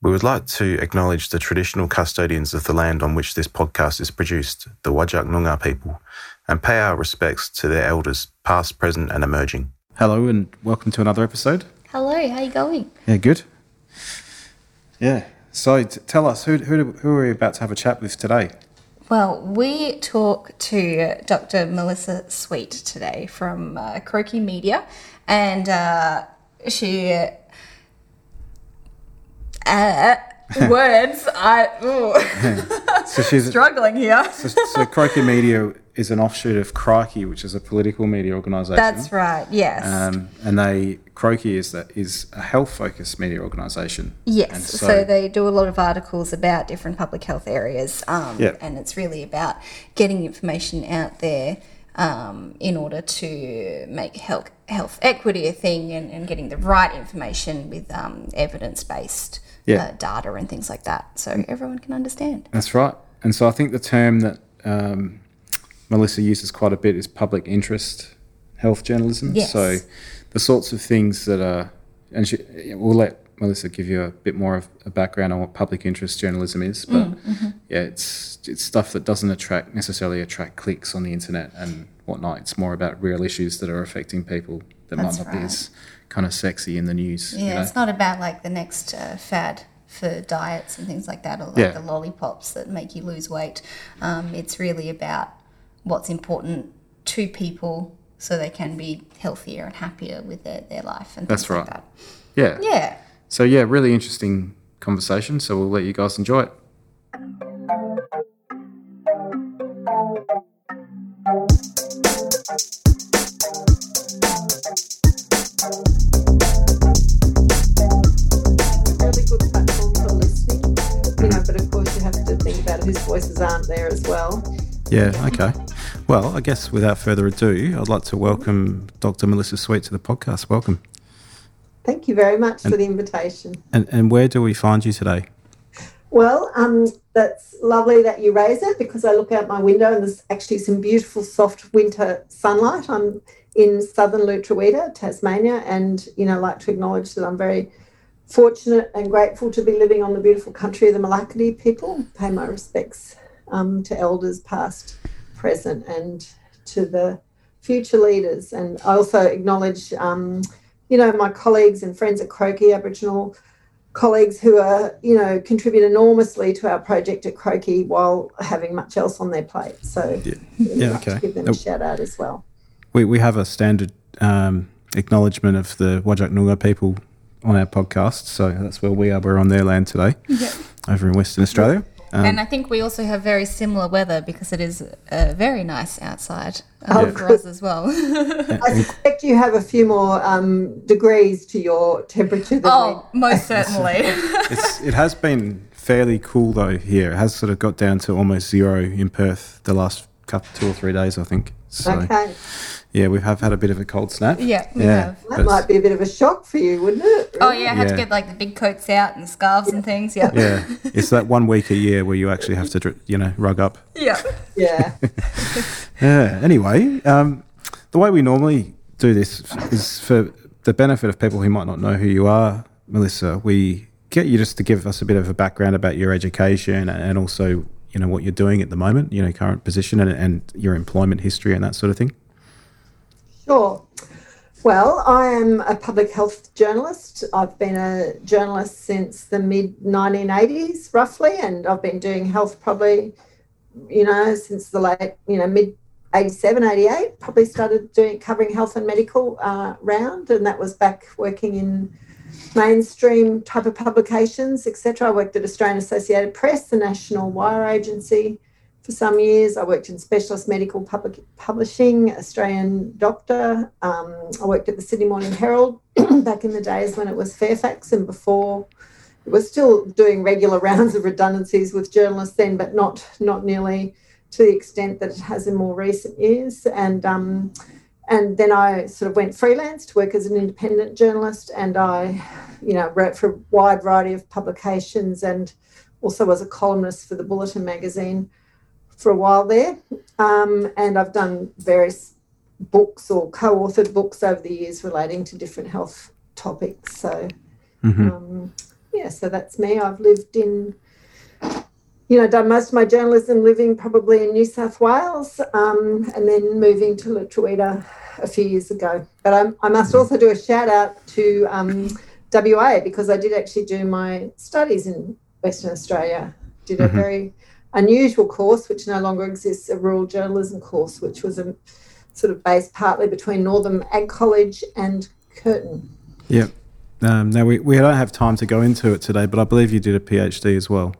We would like to acknowledge the traditional custodians of the land on which this podcast is produced, the Whadjuk Noongar people, and pay our respects to their elders, past, present, and emerging. Hello and welcome to another episode. Hello, how are you going? Yeah, good. Yeah. So t- tell us who who who are we about to have a chat with today? Well, we talk to Dr. Melissa Sweet today from uh, Croakey Media, and uh, she. Uh, words, I So she's struggling here. so, so Croakey Media is an offshoot of Crikey, which is a political media organisation. That's right. Yes. Um, and they Croakey is that is a health focused media organisation. Yes, And so, they do a lot of articles about different public health areas, um, Yeah. and it's really about getting information out there um, in order to make health, health equity a thing and, and getting the right information with um, evidence based Yeah. uh, data and things like that, so everyone can understand. That's right. And so I think the term that um, Melissa uses quite a bit is public interest health journalism. Yes. So the sorts of things that are, and she, we'll let Melissa give you a bit more of a background on what public interest journalism is. But yeah, it's it's stuff that doesn't attract necessarily attract clicks on the internet and whatnot. It's more about real issues that are affecting people that That's might not be as kind of sexy in the news. you Yeah, know? it's not about like the next uh, fad for diets and things like that, or like Yeah. the lollipops that make you lose weight. Um, it's really about what's important to people so they can be healthier and happier with their, their life and That's things like right. that. yeah. Yeah. So yeah, really interesting conversation. So we'll let you guys enjoy it. Really good platform for listening. You know, but of course you have to think about whose voices aren't there as well. Yeah, okay. Well, I guess without further ado, I'd like to welcome Dr. Melissa Sweet to the podcast. Welcome. Thank you very much for the invitation. And, and where do we find you today? Well, um, that's lovely that you raise it because I look out my window and there's actually some beautiful soft winter sunlight. I'm in southern Lutruwita, Tasmania, and you know, like to acknowledge that I'm very fortunate and grateful to be living on the beautiful country of the Melukerdee people. Pay my respects um, to elders past, present, and to the future leaders. And I also acknowledge, um, you know, my colleagues and friends at Croakey Aboriginal colleagues who are, you know, contribute enormously to our project at Croakey while having much else on their plate. So, really Yeah, like okay. give them Uh, a shout out as well. We, we have a standard um, acknowledgement of the Whadjuk Noongar people on our podcast. So that's where we are. We're on their land today, over in Western Australia. Um, and I think we also have very similar weather because it is uh, very nice outside Oh, uh, for us as well. I suspect you have a few more um, degrees to your temperature than oh, most certainly. it's, it has been fairly cool though here. It has sort of got down to almost zero in Perth the last couple, two or three days, I think. So. Okay. Yeah, we have had a bit of a cold snap. yeah, we Yeah. have. That might be a bit of a shock for you, wouldn't it? Oh yeah, I had Yeah. to get like the big coats out and the scarves and things. Yeah. Yeah, it's that one week a year where you actually have to, you know, rug up. Yeah. Yeah. Yeah. Anyway, um, the way we normally do this is for the benefit of people who might not know who you are, Melissa. We get you just to give us a bit of a background about your education and also, you know, what you're doing at the moment, you know, current position and, and your employment history and that sort of thing. Sure. Well, I am a public health journalist. I've been a journalist since the mid 1980s, roughly, and I've been doing health probably, you know, since the late, you know, mid 87, 88. Probably started doing covering health and medical uh, round, and that was back working in mainstream type of publications, etc. I worked at Australian Associated Press, the national wire agency, for some years. I worked in specialist medical public, publishing, Australian doctor. Um, I worked at the Sydney Morning Herald back in the days when it was Fairfax and before. It was still doing regular rounds of redundancies with journalists then, but not not nearly to the extent that it has in more recent years. And um, and then I sort of went freelance to work as an independent journalist, and I, you know, wrote for a wide variety of publications, and also was a columnist for the Bulletin magazine for a while there. Um, and I've done various books or co-authored books over the years relating to different health topics. So Mhm. um, yeah, so that's me. I've lived in, you know, done most of my journalism living probably in New South Wales um, and then moving to Lutruwita a few years ago. But I, I must also do a shout out to um, WA because I did actually do my studies in Western Australia. Did a very unusual course, which no longer exists, a rural journalism course, which was a sort of based partly between Northern Ag College and Curtin. Yeah. Um, now, we, we don't have time to go into it today, but I believe you did a PhD as well.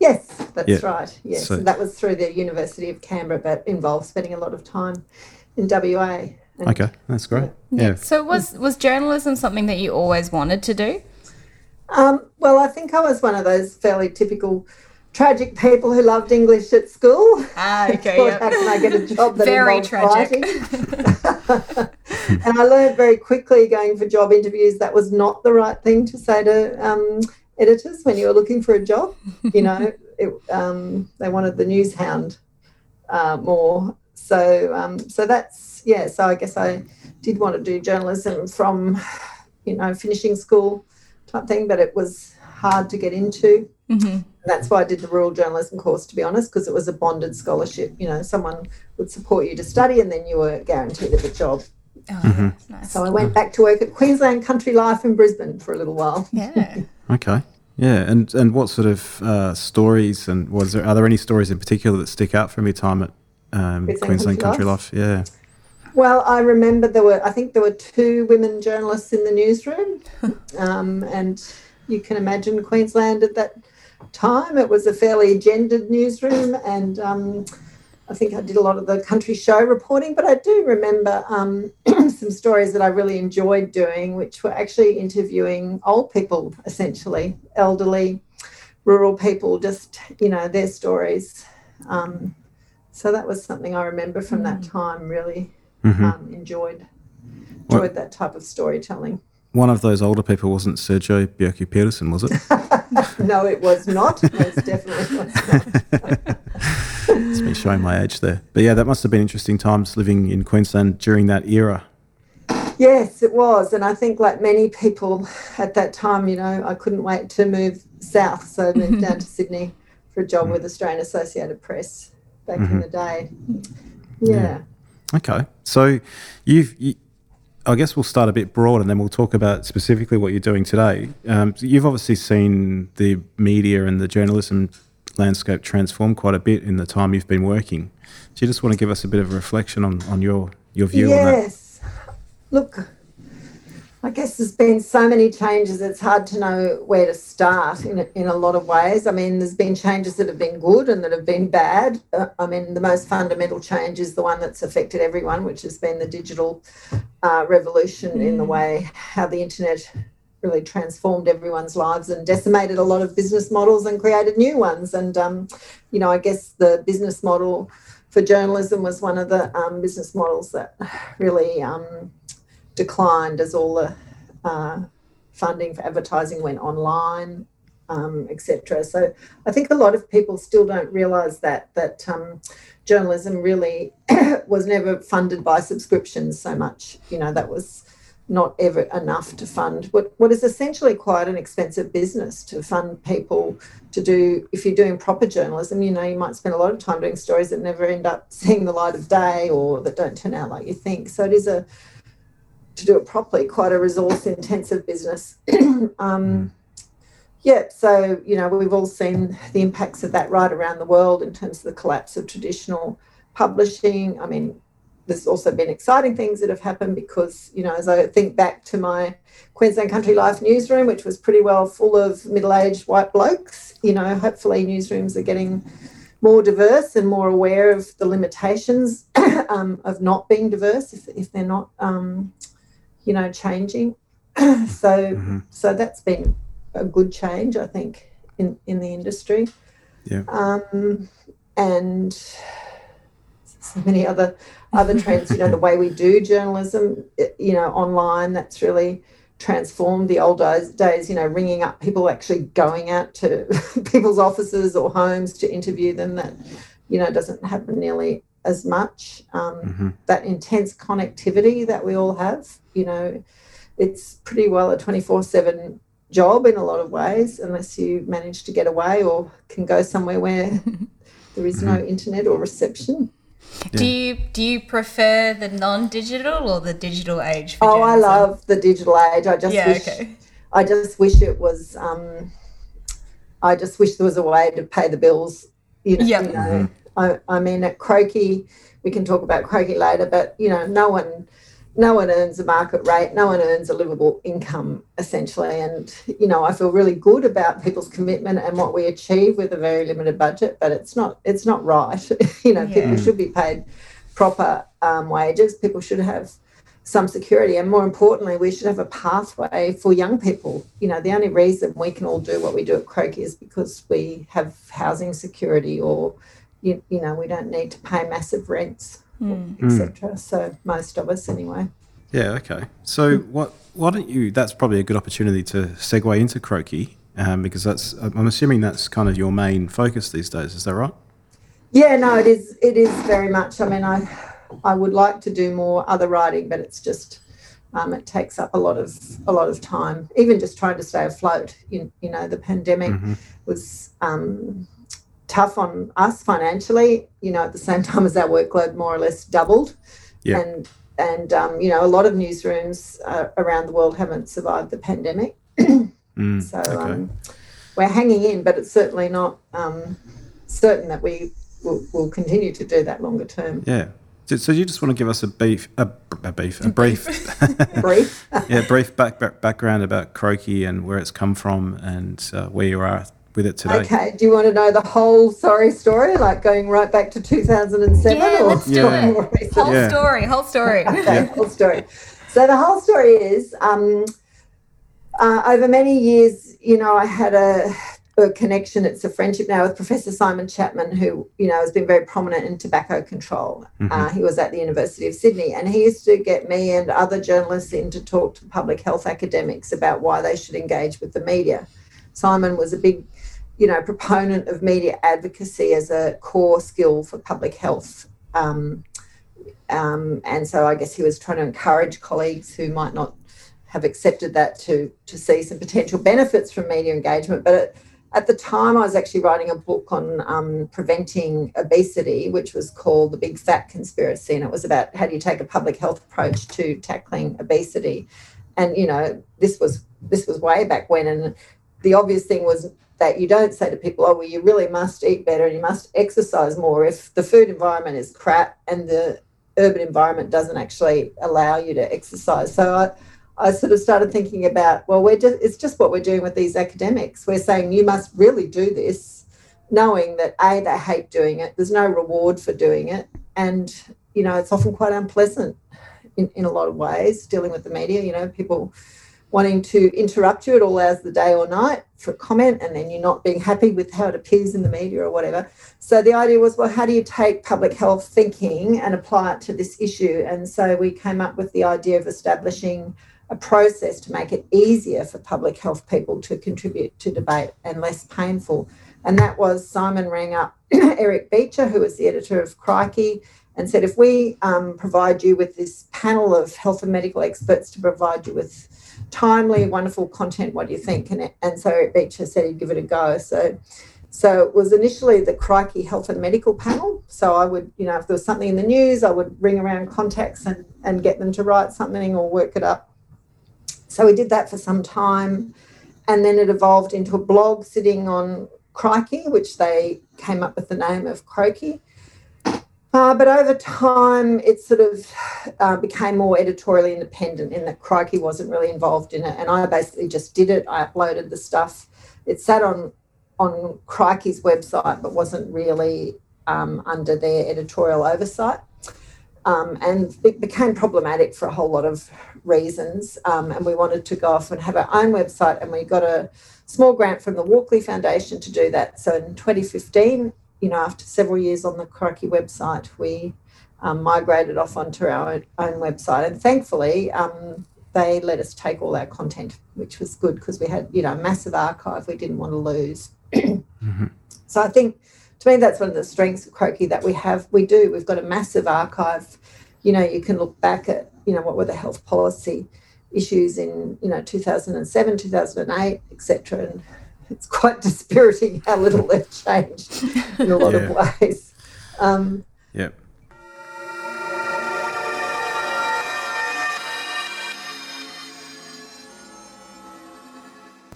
Yes, that's Yeah. right. Yes, So- and that was through the University of Canberra, but involved spending a lot of time in WA. And Okay, that's great. Yeah. So was was journalism something that you always wanted to do? Um, well, I think I was one of those fairly typical tragic people who loved English at school. Ah, Thought, how can I get a job that Very tragic. and I learned very quickly going for job interviews that was not the right thing to say to um, editors when you were looking for a job. You know, it, um, they wanted the news hound uh, more. So, um, so that's yeah. So I guess I did want to do journalism from, you know, finishing school type thing, but it was hard to get into. hmm That's why I did the rural journalism course, to be honest, because it was a bonded scholarship. You know, someone would support you to study, and then you were guaranteed of a job. Oh, Mm-hmm. nice. So I went back to work at Queensland Country Life in Brisbane for a little while. Yeah. Okay. Yeah, and and what sort of uh, stories and was there are there any stories in particular that stick out from your time at um, Queensland Queensland Country Country Life? Yeah. Well, I remember there were, I think there were two women journalists in the newsroom. um, and you can imagine Queensland at that time. It was a fairly gendered newsroom. And um, I think I did a lot of the country show reporting. But I do remember um, some stories that I really enjoyed doing, which were actually interviewing old people, essentially, elderly, rural people, just, you know, their stories. Um, so that was something I remember from that time, really hmm um, enjoyed What- enjoyed that type of storytelling. One of those older people wasn't Sir Joh Bjelke-Petersen, was it? No, it was not. Most definitely was not. it's me showing my age there. But yeah, that must have been interesting times living in Queensland during that era. Yes, it was, and I think like many people at that time, you know, I couldn't wait to move south, so I moved down to Sydney for a job with Australian Associated Press back in mm-hmm. the day. Yeah. Okay, so you've, you, I guess we'll start a bit broad, and then we'll talk about specifically what you're doing today. Um, so you've obviously seen the media and the journalism landscape transform quite a bit in the time you've been working. Do you just want to give us a bit of a reflection on, on your your view on that? yes. Look, I guess there's been so many changes, it's hard to know where to start in, a- in a lot of ways. I mean, there's been changes that have been good and that have been bad. Uh, I mean, the most fundamental change is the one that's affected everyone, which has been the digital uh, revolution in the way how the internet really transformed everyone's lives and decimated a lot of business models and created new ones. And, um, you know, I guess the business model for journalism was one of the um, business models that really um, declined as all the uh, funding for advertising went online, um, etc. So I think a lot of people still don't realise that that um, journalism really was never funded by subscriptions so much. You know that was not ever enough to fund what, what is essentially quite an expensive business to fund people to do if you're doing proper journalism you know you might spend a lot of time doing stories that never end up seeing the light of day or that don't turn out like you think so it is a to do it properly quite a resource intensive business. Um, yeah so you know we've all seen the impacts of that right around the world in terms of the collapse of traditional publishing. I mean there's also been exciting things that have happened because, you know, as I think back to my Queensland Country Life newsroom, which was pretty well full of middle aged white blokes, you know, hopefully newsrooms are getting more diverse and more aware of the limitations um, of not being diverse if, if they're not, um, you know, changing. so, so that's been a good change, I think, in, in the industry. Yeah. Um, and so many other other trends. You know, the way we do journalism, you know, online. That's really transformed the old days. Days, you know, ringing up people, actually going out to people's offices or homes to interview them. That you know doesn't happen nearly as much. Um, That intense connectivity that we all have. You know, it's pretty well a twenty four seven job in a lot of ways, unless you manage to get away or can go somewhere where there is no internet or reception. Do you do you prefer the non-digital or the digital age? For Oh, I love the digital age. I just Yeah. wish Okay. I just wish it was. Um, I just wish there was a way to pay the bills. You know, Yep. you know I, I mean, at Croakey, we can talk about Croakey later, but you know, no one, no one earns a market rate. No one earns a livable income, essentially. And you know, I feel really good about people's commitment and what we achieve with a very limited budget. But it's not, it's not right. you know, people should be paid proper um, wages. People should have some security and more importantly we should have a pathway for young people you know the only reason we can all do what we do at Croakey is because we have housing security or you, you know we don't need to pay massive rents etc so most of us anyway Yeah, okay. So what? Why don't you? That's probably a good opportunity to segue into Croakey, um, because that's. I'm assuming that's kind of your main focus these days. Is that right? yeah no it is it is very much i mean i i would like to do more other writing but it's just um, it takes up a lot of a lot of time even just trying to stay afloat you, you know the pandemic was um, tough on us financially you know at the same time as our workload more or less doubled Yeah. and and um, you know a lot of newsrooms uh, around the world haven't survived the pandemic Mm, so okay. um, we're hanging in but it's certainly not um, certain that we will, will continue to do that longer term Yeah. So, so you just want to give us a beef, a, a beef, a brief, brief yeah, brief back, back, background about Croakey and where it's come from and uh, where you are with it today. okay do you want to know the whole sorry story like going right back to 2007 Yeah, or let's do Yeah. it. Whole Yeah. story, whole story. okay, whole story. So the whole story is, um, uh, over many years, you know, I had a, a connection. It's a friendship now with Professor Simon Chapman, who you know has been very prominent in tobacco control. Uh, he was at the University of Sydney, and he used to get me and other journalists in to talk to public health academics about why they should engage with the media. Simon was a big you know, proponent of media advocacy as a core skill for public health. Um, um, and so I guess he was trying to encourage colleagues who might not have accepted that to to see some potential benefits from media engagement. But at, at the time, I was actually writing a book on um, preventing obesity, which was called The Big Fat Conspiracy, and it was about how do you take a public health approach to tackling obesity. And you know, this was this was way back when, and the obvious thing was that you don't say to people, oh, well, you really must eat better and you must exercise more if the food environment is crap and the urban environment doesn't actually allow you to exercise. So I, I sort of started thinking about, well, we're just, it's just what we're doing with these academics. We're saying you must really do this, knowing that A, they hate doing it, there's no reward for doing it. And, you know, it's often quite unpleasant in, in a lot of ways dealing with the media. You know, people wanting to interrupt you at all hours of the day or night for comment and then you're not being happy with how it appears in the media or whatever. So the idea was, well, how do you take public health thinking and apply it to this issue? And so we came up with the idea of establishing a process to make it easier for public health people to contribute to debate and less painful. And that was Simon rang up Eric Beecher, who was the editor of Crikey, and said, if we um, provide you with this panel of health and medical experts to provide you with timely, wonderful content. What do you think? And, and so Eric Beecher said he'd give it a go. So, so it was initially the Crikey Health and Medical Panel. So I would, you know, if there was something in the news, I would ring around contacts and, and get them to write something or work it up. So we did that for some time. And then it evolved into a blog sitting on Crikey, which they came up with the name of Croaky. Uh, but over time, it sort of uh, became more editorially independent in that Crikey wasn't really involved in it. And I basically just did it. I uploaded the stuff. It sat on on Crikey's website, but wasn't really um, under their editorial oversight. Um, and it became problematic for a whole lot of reasons. Um, and we wanted to go off and have our own website, and we got a small grant from the Walkley Foundation to do that. So in 2015, you know, after several years on the Crikey website, we um, migrated off onto our own, own website. And thankfully, um, they let us take all our content, which was good because we had, you know, a massive archive we didn't want to lose. So I think to me that's one of the strengths of Croakey that we have. We do. We've got a massive archive. You know, you can look back at, you know, what were the health policy issues in you know 2007, 2008, etc. And it's quite dispiriting how little they've changed in a lot Yeah. of ways. Um, Yep.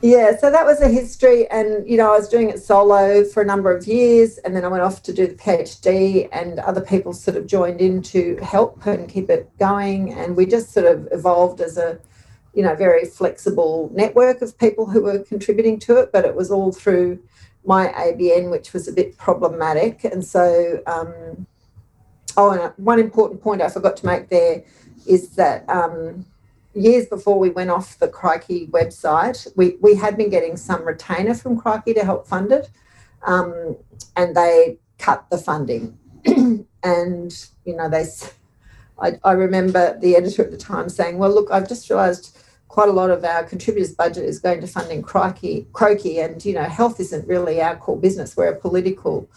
Yeah, so that was a history, and you know, I was doing it solo for a number of years, and then I went off to do the PhD, and other people sort of joined in to help and keep it going, and we just sort of evolved as a, you know, very flexible network of people who were contributing to it, but it was all through my ABN, which was a bit problematic, and so. Um, oh, and one important point I forgot to make there is that. Um, years before we went off the Crikey website, we, we had been getting some retainer from Crikey to help fund it, um, and they cut the funding. and, you know, they, I, I remember the editor at the time saying, well, look, I've just realised quite a lot of our contributors' budget is going to funding Crikey, Croakey, and, you know, health isn't really our core business. We're a political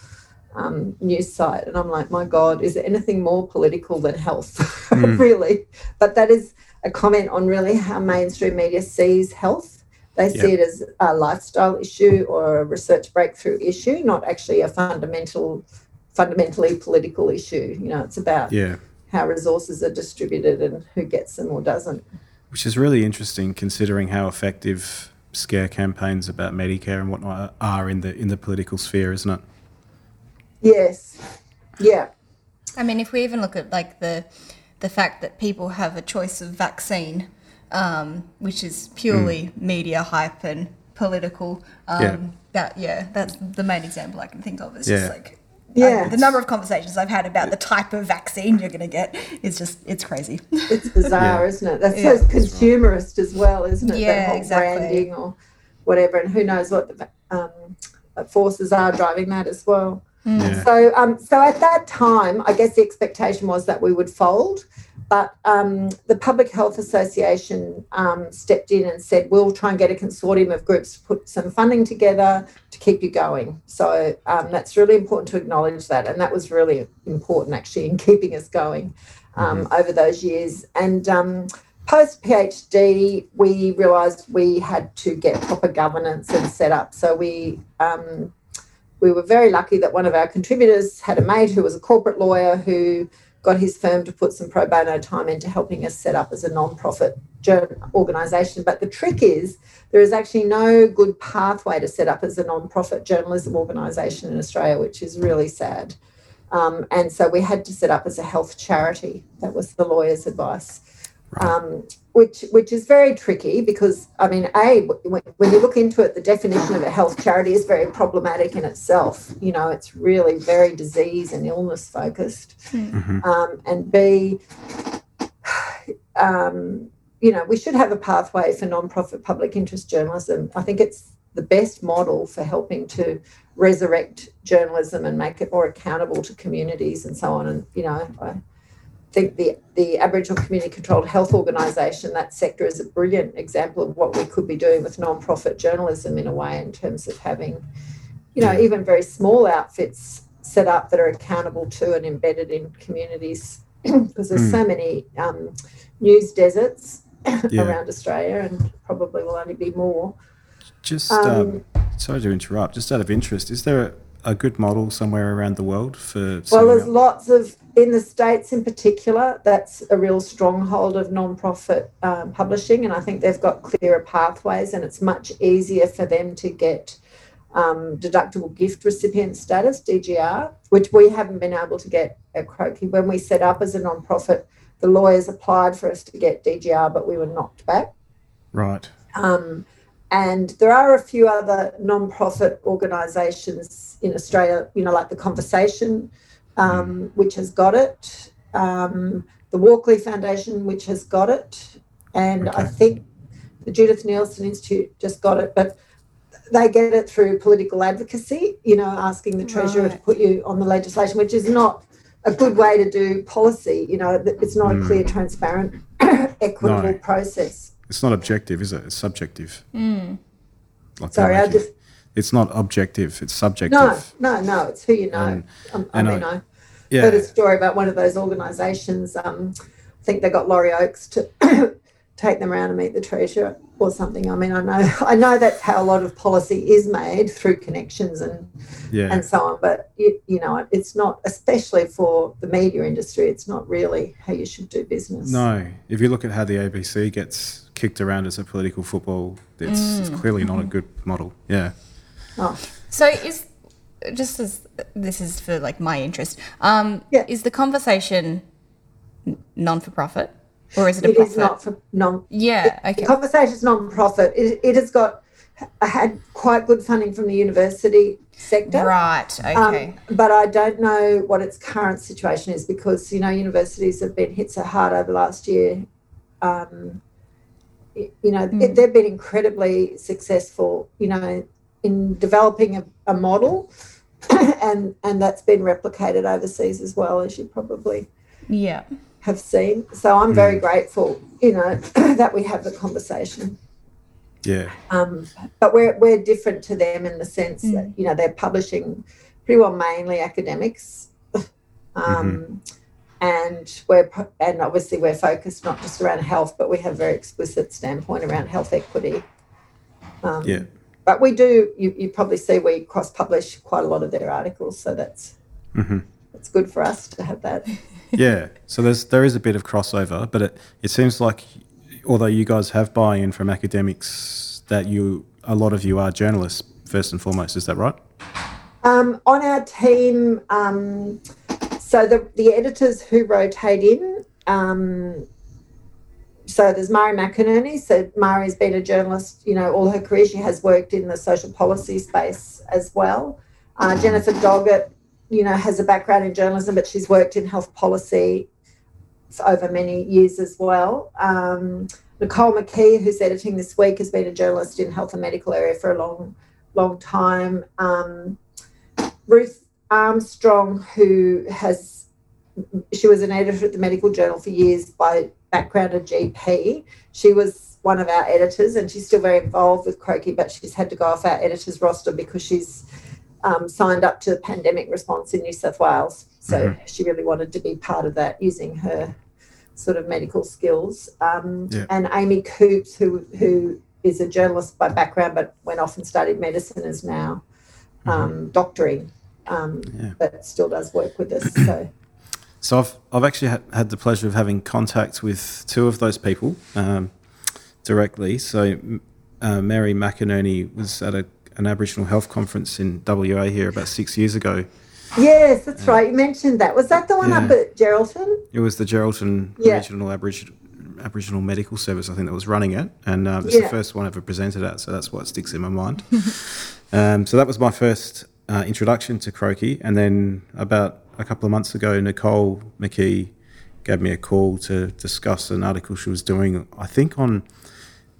um, news site. And I'm like, my God, is there anything more political than health? really? But that is a comment on really how mainstream media sees health. They see it as a lifestyle issue or a research breakthrough issue, not actually a fundamental, fundamentally political issue. You know, it's about Yeah. how resources are distributed and who gets them or doesn't. Which is really interesting considering how effective scare campaigns about Medicare and whatnot are in the in the political sphere, isn't it? Yes. Yeah. I mean, if we even look at like the the fact that people have a choice of vaccine, um, which is purely media hype and political. Um, Yeah. That yeah, that's the main example I can think of. It's Yeah. just like Yeah. I- the number of conversations I've had about the type of vaccine you're going to get is just it's crazy. It's bizarre, isn't it? That's Yeah. so consumerist as well, isn't it? Yeah, that whole exactly. branding or whatever, and who knows what the um, forces are driving that as well. Yeah. So, um, so at that time, I guess the expectation was that we would fold, but um, the Public Health Association um, stepped in and said, "We'll try and get a consortium of groups to put some funding together to keep you going." So um, that's really important to acknowledge that, and that was really important actually in keeping us going um, over those years. And um, post PhD, we realised we had to get proper governance and set up. So we um, we were very lucky that one of our contributors had a mate who was a corporate lawyer who got his firm to put some pro bono time into helping us set up as a non-profit organisation. But the trick is there is actually no good pathway to set up as a non-profit journalism organisation in Australia, which is really sad. Um, and so we had to set up as a health charity. That was the lawyer's advice. Um, which which is very tricky because I mean, a when, when you look into it, the definition of a health charity is very problematic in itself. You know, it's really very disease and illness focused, um, and b um, you know, we should have a pathway for non-profit public interest journalism. I think it's the best model for helping to resurrect journalism and make it more accountable to communities and so on. And you know, I think the the Aboriginal Community Controlled Health Organisation, that sector, is a brilliant example of what we could be doing with non-profit journalism in a way, in terms of having, you know, even very small outfits set up that are accountable to and embedded in communities, because there's so many um, news deserts Yeah. around Australia, and probably will only be more. Just Um, um, sorry to interrupt. Just out of interest, is there a, a good model somewhere around the world for? Well, there's lots of in the states in particular. That's a real stronghold of non-profit um, publishing, and I think they've got clearer pathways, and it's much easier for them to get um, deductible gift recipient status (DGR), which we haven't been able to get at Croakey. When we set up as a non-profit, the lawyers applied for us to get DGR, but we were knocked back. right. Um, and there are a few other non-profit organisations in Australia, you know, like the Conversation, um, which has got it, um, the Walkley Foundation, which has got it, and I think the Judith Neilson Institute just got it, but they get it through political advocacy, you know, asking the Treasurer to put you on the legislation, which is not a good way to do policy. You know, it's not a clear, transparent, equitable No. process. It's not objective, is it? It's subjective. Like Sorry, that I making- just It's not objective. It's subjective. no, no, no. It's who you know. And- Um, I mean, I- I Yeah. heard a story about one of those organisations. Um, I think they got Laurie Oakes to take them around and meet the treasurer or something. I mean, I know I know that's how a lot of policy is made through connections and Yeah. and so on. But you, you know, it's not, especially for the media industry, it's not really how you should do business. No, if you look at how the ABC gets kicked around as a political football, it's, it's clearly not a good model. Yeah. Oh, So is just as this is for like my interest, um, Yeah. is the conversation non for profit or is it a it profit? is not for non. yeah. The Okay. conversation is non-profit. It, it has got had quite good funding from the university sector. Right. Um, Okay. but I don't know what its current situation is because you know universities have been hit so hard over the last year. Um, y- you know it, they've been incredibly successful. You know in developing a, a model, and and that's been replicated overseas as well as you probably yeah. have seen. So I'm very grateful. You know that we have the conversation. Yeah. Um, but we're we're different to them in the sense that you know they're publishing pretty well mainly academics, um, and we're and obviously we're focused not just around health, but we have a very explicit standpoint around health equity. Um, Yeah. But we do. You, you probably see we cross publish quite a lot of their articles, so that's mm-hmm. that's good for us to have that. yeah. So there's there is a bit of crossover, but it, it seems like although you guys have buy-in from academics, that you a lot of you are journalists first and foremost. Is that right? Um, on our team, um, so the, the editors who rotate in, um, so there's Marie McInerney. So Marie's been a journalist, you know, all her career. She has worked in the social policy space as well. Uh, Jennifer Doggett, you know, has a background in journalism, but she's worked in health policy over many years as well. Um, Nicole MacKee, who's editing this week, has been a journalist in health and medical area for a long, long time. Um, Ruth Armstrong, who has, she was an editor at the Medical Journal for years by background a GP. She was one of our editors and she's still very involved with Croakey, but she's had to go off our editor's roster because she's um, signed up to the pandemic response in New South Wales. So she really wanted to be part of that using her sort of medical skills. Um, Yeah. And Amy Coopes, who, who is a journalist by background but went off and studied medicine, is now um, doctoring, um, Yeah. but still does work with us. So So I've I've actually had, had the pleasure of having contact with two of those people um, directly. So uh, Marie McInerney was at a, an Aboriginal health conference in WA here about six years ago. yes, that's right. You mentioned that. Was that the one up at Geraldton? It was the Geraldton Yeah. Regional Aboriginal Aboriginal Medical Service, I think, that was running it, and um, it's Yeah. the first one I ever presented at, so that's what sticks in my mind. um, so that was my first uh, introduction to Croakey, and then about a couple of months ago, Nicole MacKee gave me a call to discuss an article she was doing, I think, on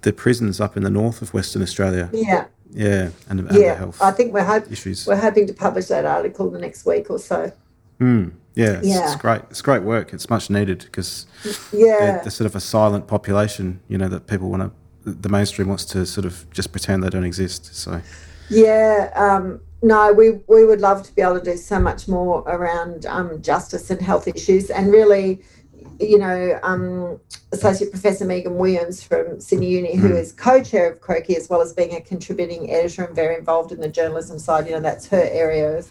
the prisons up in the north of Western Australia. Yeah, Yeah, and, and the yeah. health I think we're hope, issues. we're hoping to publish that article the next week or so. Mm, yeah, it's, Yeah. it's great. It's great work. It's much needed because Yeah, they're, they're sort of a silent population, you know, that people want to, the mainstream wants to sort of just pretend they don't exist. So, Yeah, um, no, we we would love to be able to do so much more around um, justice and health issues, and really, you know, um, Associate Professor Megan Williams from Sydney Uni, who is co-chair of Croakey, as well as being a contributing editor and very involved in the journalism side. You know, that's her area of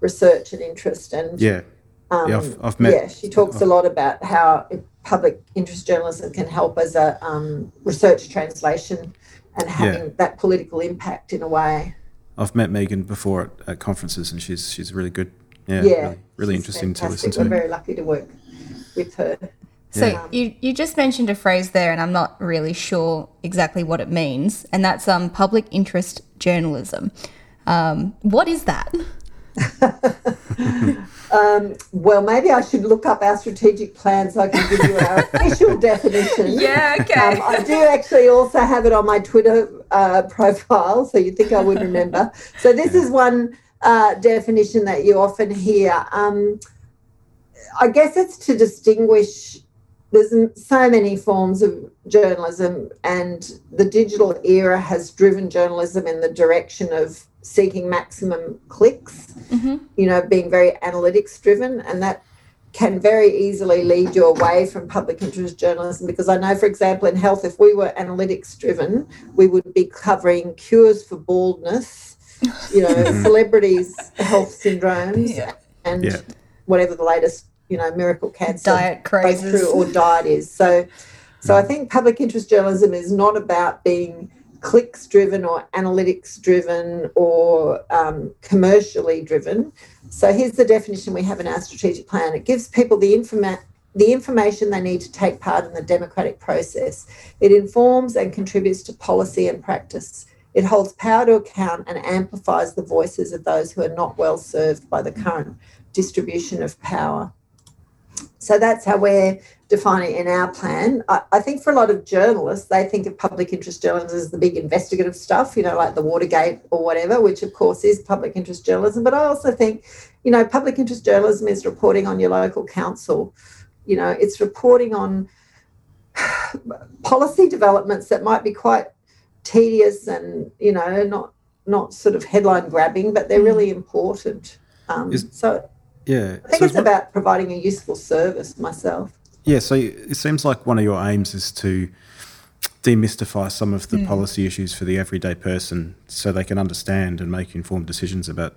research and interest, and yeah, um, Yeah, I've- I've met- Yeah, she talks a lot about how public interest journalism can help as a um, research translation and having that political impact in a way. I've met Megan before at, at conferences and she's, she's really good. Yeah, Yeah, really, really she's interesting to fantastic. listen We're to. very lucky to work with her. So Yeah. you, you just mentioned a phrase there, and I'm not really sure exactly what it means, and that's um, public interest journalism. Um, what is that? Um, well, maybe I should look up our strategic plan so I can give you our official definition. Yeah, Um, I do actually also have it on my Twitter uh, profile, so you'd think I would remember. So this is one uh, definition that you often hear. Um, I guess it's to distinguish. There's so many forms of journalism, and the digital era has driven journalism in the direction of seeking maximum clicks. You know, being very analytics driven, and that can very easily lead you away from public interest journalism because I know, for example, in health, if we were analytics driven, we would be covering cures for baldness, you know, mm-hmm. celebrities' health syndromes, yeah. and yeah. whatever the latest, you know, miracle cancer diet crazes or diet is. So, so I think public interest journalism is not about being clicks driven or analytics driven or um, commercially driven. So here's the definition we have in our strategic plan. It gives people the informa- the information they need to take part in the democratic process. It informs and contributes to policy and practice. It holds power to account and amplifies the voices of those who are not well served by the current distribution of power. So that's how we're defining in our plan. I, I, think for a lot of journalists, they think of public interest journalism as the big investigative stuff, you know, like the Watergate or whatever, which of course is public interest journalism. But I also think, you know, public interest journalism is reporting on your local council. You know, it's reporting on policy developments that might be quite tedious and, you know, not not sort of headline grabbing, but they're mm. really important. Um, is, so yeah, I think so it's about providing a useful service myself. Yeah, so it seems like one of your aims is to demystify some of the mm. policy issues for the everyday person so they can understand and make informed decisions about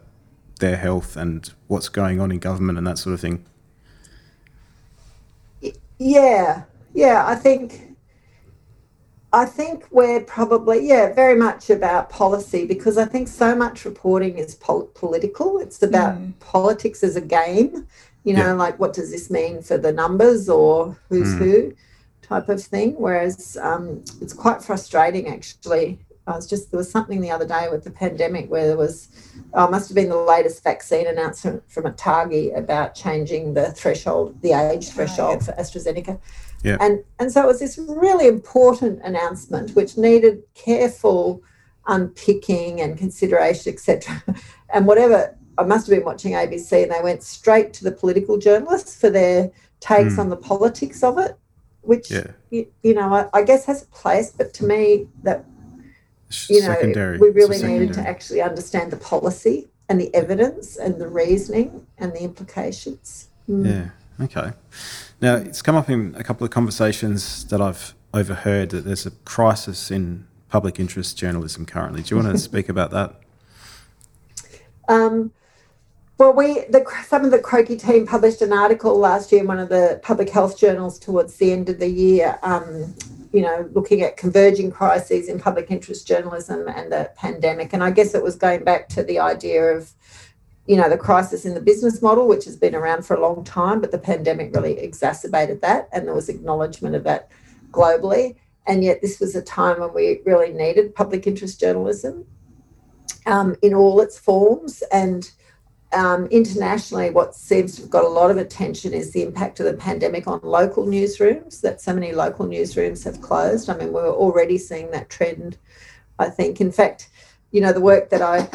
their health and what's going on in government and that sort of thing. Yeah, yeah, I think I think we're probably yeah very much about policy because I think so much reporting is pol- political. It's about mm. politics as a game, you know, yeah. like what does this mean for the numbers or who's mm. who type of thing. Whereas um, it's quite frustrating actually. I was just there was something the other day with the pandemic where there was oh, must have been the latest vaccine announcement from ATAGI about changing the threshold, the age threshold for AstraZeneca. Yeah. And and so it was this really important announcement which needed careful unpicking and consideration, etc. and whatever I must have been watching ABC and they went straight to the political journalists for their takes mm. on the politics of it, which, yeah. you, you, know, I, I, guess has a place, but to me, that, you know, secondary. we really needed to actually understand the policy and the evidence and the reasoning and the implications. Mm. Yeah, okay. Now, it's come up in a couple of conversations that I've overheard that there's a crisis in public interest journalism currently. Do you want to speak about that? Um, well, we the some of the Croakey team published an article last year in one of the public health journals towards the end of the year. Um, you know, looking at converging crises in public interest journalism and the pandemic, and I guess it was going back to the idea of, you know, the crisis in the business model, which has been around for a long time, but the pandemic really exacerbated that, and there was acknowledgement of that globally. And yet, this was a time when we really needed public interest journalism um, in all its forms and um, internationally, what seems to have got a lot of attention is the impact of the pandemic on local newsrooms, that so many local newsrooms have closed. I mean, we're already seeing that trend, I think. In fact, you know, the work that I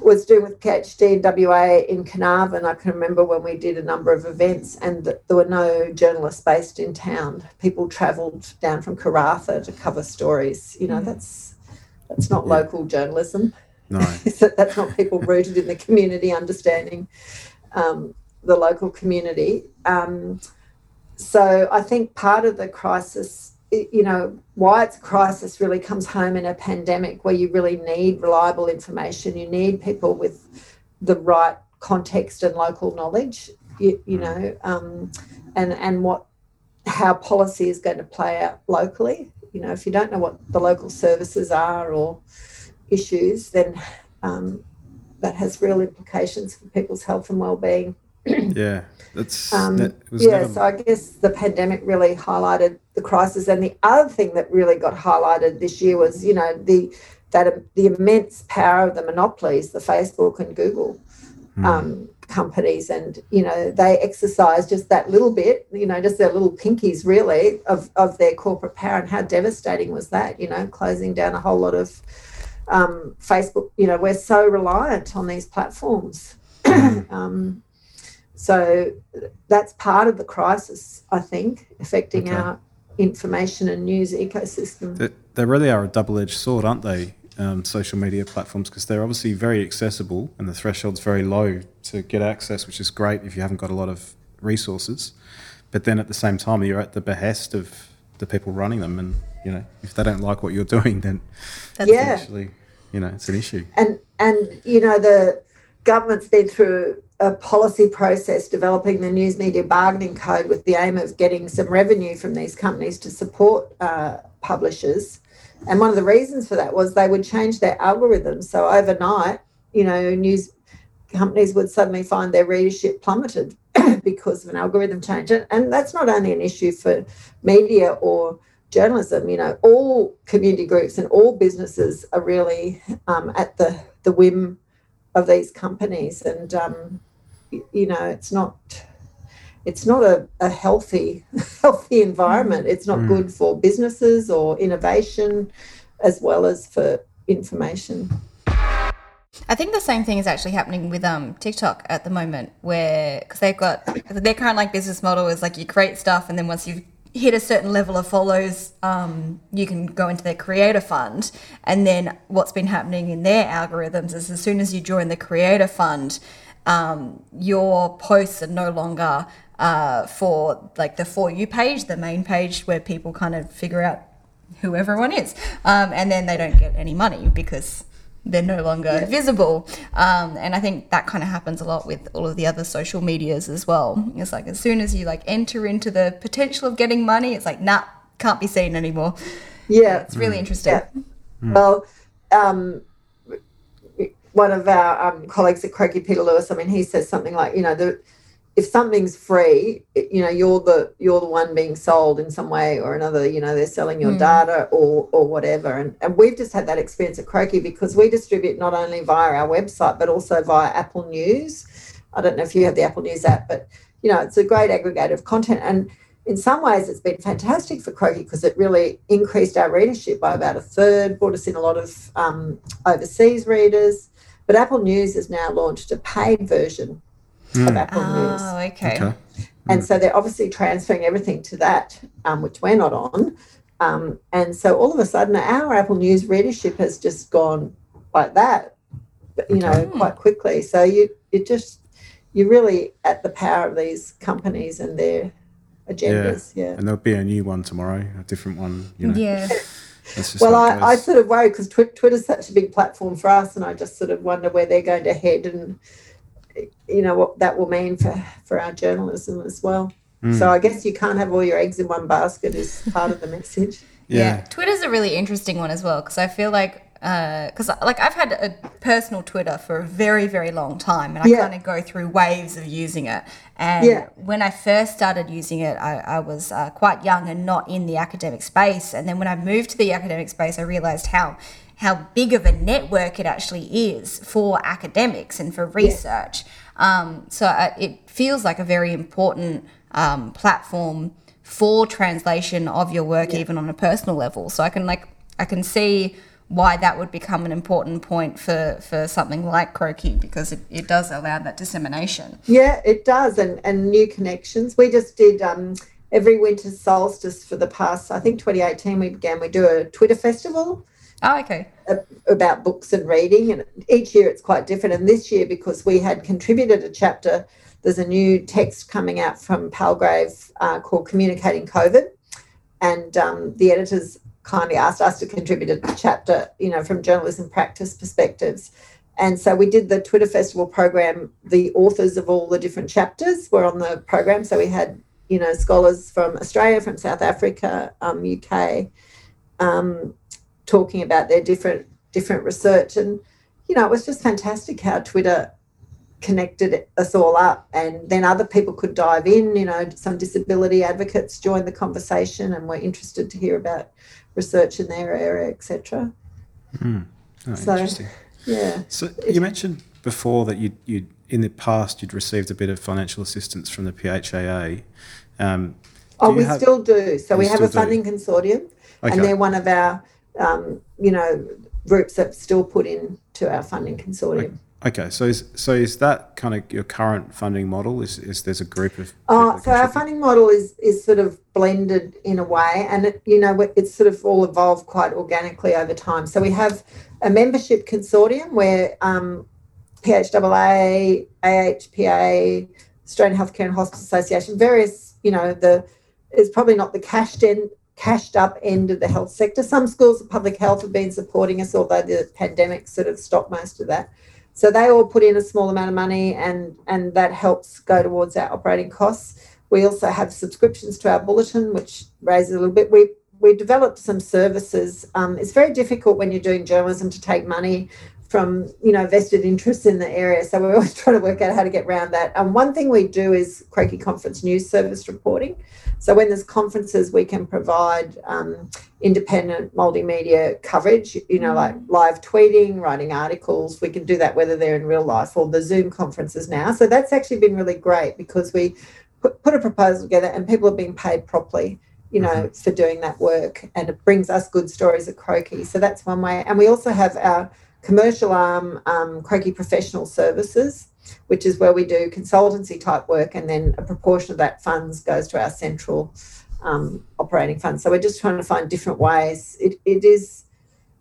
was doing with PhD in WA in Carnarvon, I can remember when we did a number of events and there were no journalists based in town. People travelled down from Karratha to cover stories. You know, mm. that's that's not yeah. local journalism. No. that's not people rooted in the community understanding um, the local community. Um, so I think part of the crisis, you know, why it's a crisis really comes home in a pandemic where you really need reliable information. You need people with the right context and local knowledge, you, you mm. know, um, and, and what how policy is going to play out locally. You know, if you don't know what the local services are or issues, then um, that has real implications for people's health and well-being. yeah, that's um, that yeah. Never... So I guess the pandemic really highlighted the crisis, and the other thing that really got highlighted this year was, you know, the that the immense power of the monopolies, the Facebook and Google. Mm. Um, companies and you know they exercise just that little bit you know just their little pinkies really of, of their corporate power and how devastating was that you know closing down a whole lot of um, Facebook, you know, we're so reliant on these platforms. um, so that's part of the crisis, I think, affecting okay. our information and news ecosystem. They, they really are a double edged sword, aren't they? Um, social media platforms because they're obviously very accessible and the threshold's very low to get access, which is great if you haven't got a lot of resources, but then at the same time you're at the behest of the people running them, and you know if they don't like what you're doing, then That's Yeah. actually you know it's an issue. and and you know the government's been through a policy process developing the news media bargaining code with the aim of getting some revenue from these companies to support uh, publishers and one of the reasons for that was they would change their algorithms so overnight you know news companies would suddenly find their readership plummeted because of an algorithm change and, and that's not only an issue for media or journalism you know all community groups and all businesses are really um, at the the whim of these companies. And um, you know it's not it's not a, a healthy healthy environment. It's not good for businesses or innovation as well as for information. I think the same thing is actually happening with um TikTok at the moment, where because they've got their current like business model is like you create stuff and then once you've hit a certain level of follows, um, you can go into their creator fund. And then what's been happening in their algorithms is as soon as you join the creator fund, um, your posts are no longer uh, for like the for you page, the main page where people kind of figure out who everyone is, um, and then they don't get any money because they're no longer visible. Um, and I think that kind of happens a lot with all of the other social medias as well. It's like as soon as you like enter into the potential of getting money, it's like nah, can't be seen anymore. yeah It's really interesting. Yeah. Well, um, one of our um, colleagues at Croakey, Peter Lewis, I mean, he says something like, you know, the, if something's free, you know, you're the you're the one being sold in some way or another. You know, they're selling your data or or whatever. And and we've just had that experience at Croakey because we distribute not only via our website but also via Apple News. I don't know if you have the Apple News app, but you know, it's a great aggregator of content and in some ways it's been fantastic for Croakey because it really increased our readership by about a third, brought us in a lot of um, overseas readers. But Apple News has now launched a paid version of Apple News. Oh, okay. Okay. And so they're obviously transferring everything to that, um, which we're not on. Um, and so all of a sudden, our Apple News readership has just gone like that, but, you know, quite quickly. So you, it just, you're really at the power of these companies and their agendas. Yeah. And there'll be a new one tomorrow, a different one. You know. Yeah. Well, I, I sort of worry because tw- Twitter's such a big platform for us, and I just sort of wonder where they're going to head and, you know, what that will mean for, for our journalism as well. Hmm. So I guess you can't have all your eggs in one basket is part of the message. Yeah. yeah. Twitter's a really interesting one as well because I feel like uh because like I've had a personal Twitter for a very very long time and I Yeah. kind of go through waves of using it. And Yeah. when I first started using it, I, I was uh, quite young and not in the academic space. And then when I moved to the academic space, I realized how how big of a network it actually is for academics and for research. Um, so uh, it feels like a very important um, platform for translation of your work, even on a personal level. So I can like I can see why that would become an important point for for something like Croakey because it, it does allow that dissemination. Yeah, it does, and and new connections. We just did um, every winter solstice for the past, I think, 2018. We began. We do a Twitter festival Oh, okay. about books and reading, and each year it's quite different. And this year, because we had contributed a chapter, there's a new text coming out from Palgrave uh, called "Communicating COVID," and um, the editors kindly asked us to contribute a chapter, you know, from journalism practice perspectives. And so we did the Twitter Festival program. The authors of all the different chapters were on the program. So we had, you know, scholars from Australia, from South Africa, um, UK, um, talking about their different different research. And you know, it was just fantastic how Twitter connected us all up, and then other people could dive in. You know, some disability advocates joined the conversation and were interested to hear about research in their area, etc. Oh, So- interesting. Yeah. So you mentioned before that you you in the past you'd received a bit of financial assistance from the PHAA. Um, Oh, we have- still do. So we have a still do? funding consortium, Okay. and they're one of our, um, you know, groups that still put in to our funding consortium. Okay, so is so is that kind of your current funding model? Is is there's a group of Oh, so our funding model is is sort of blended in a way, and it, you know it's sort of all evolved quite organically over time. So we have a membership consortium where um, PHAA, AHPA, Australian Healthcare and Hospital Association, various, you know, the is probably not the cashed in cashed up end of the health sector. Some schools of public health have been supporting us, although the pandemic sort of stopped most of that. So they all put in a small amount of money and and that helps go towards our operating costs. We also have subscriptions to our bulletin, which raises a little bit. We we developed some services. Um, it's very difficult when you're doing journalism to take money from you know vested interests in the area. So we're always trying to work out how to get around that. And um, one thing we do is Croakey Conference News Service reporting. So when there's conferences, we can provide um, independent multimedia coverage. You know, like mm. live tweeting, writing articles. We can do that whether they're in real life or the Zoom conferences now. So that's actually been really great because we put, put a proposal together and people are being paid properly you know, mm-hmm. for doing that work. And it brings us good stories at Croakey. So that's one way. And we also have our commercial arm, um, Professional Services, which is where we do consultancy type work, and then a proportion of that funds goes to our central um, operating fund. So we're just trying to find different ways. It, it is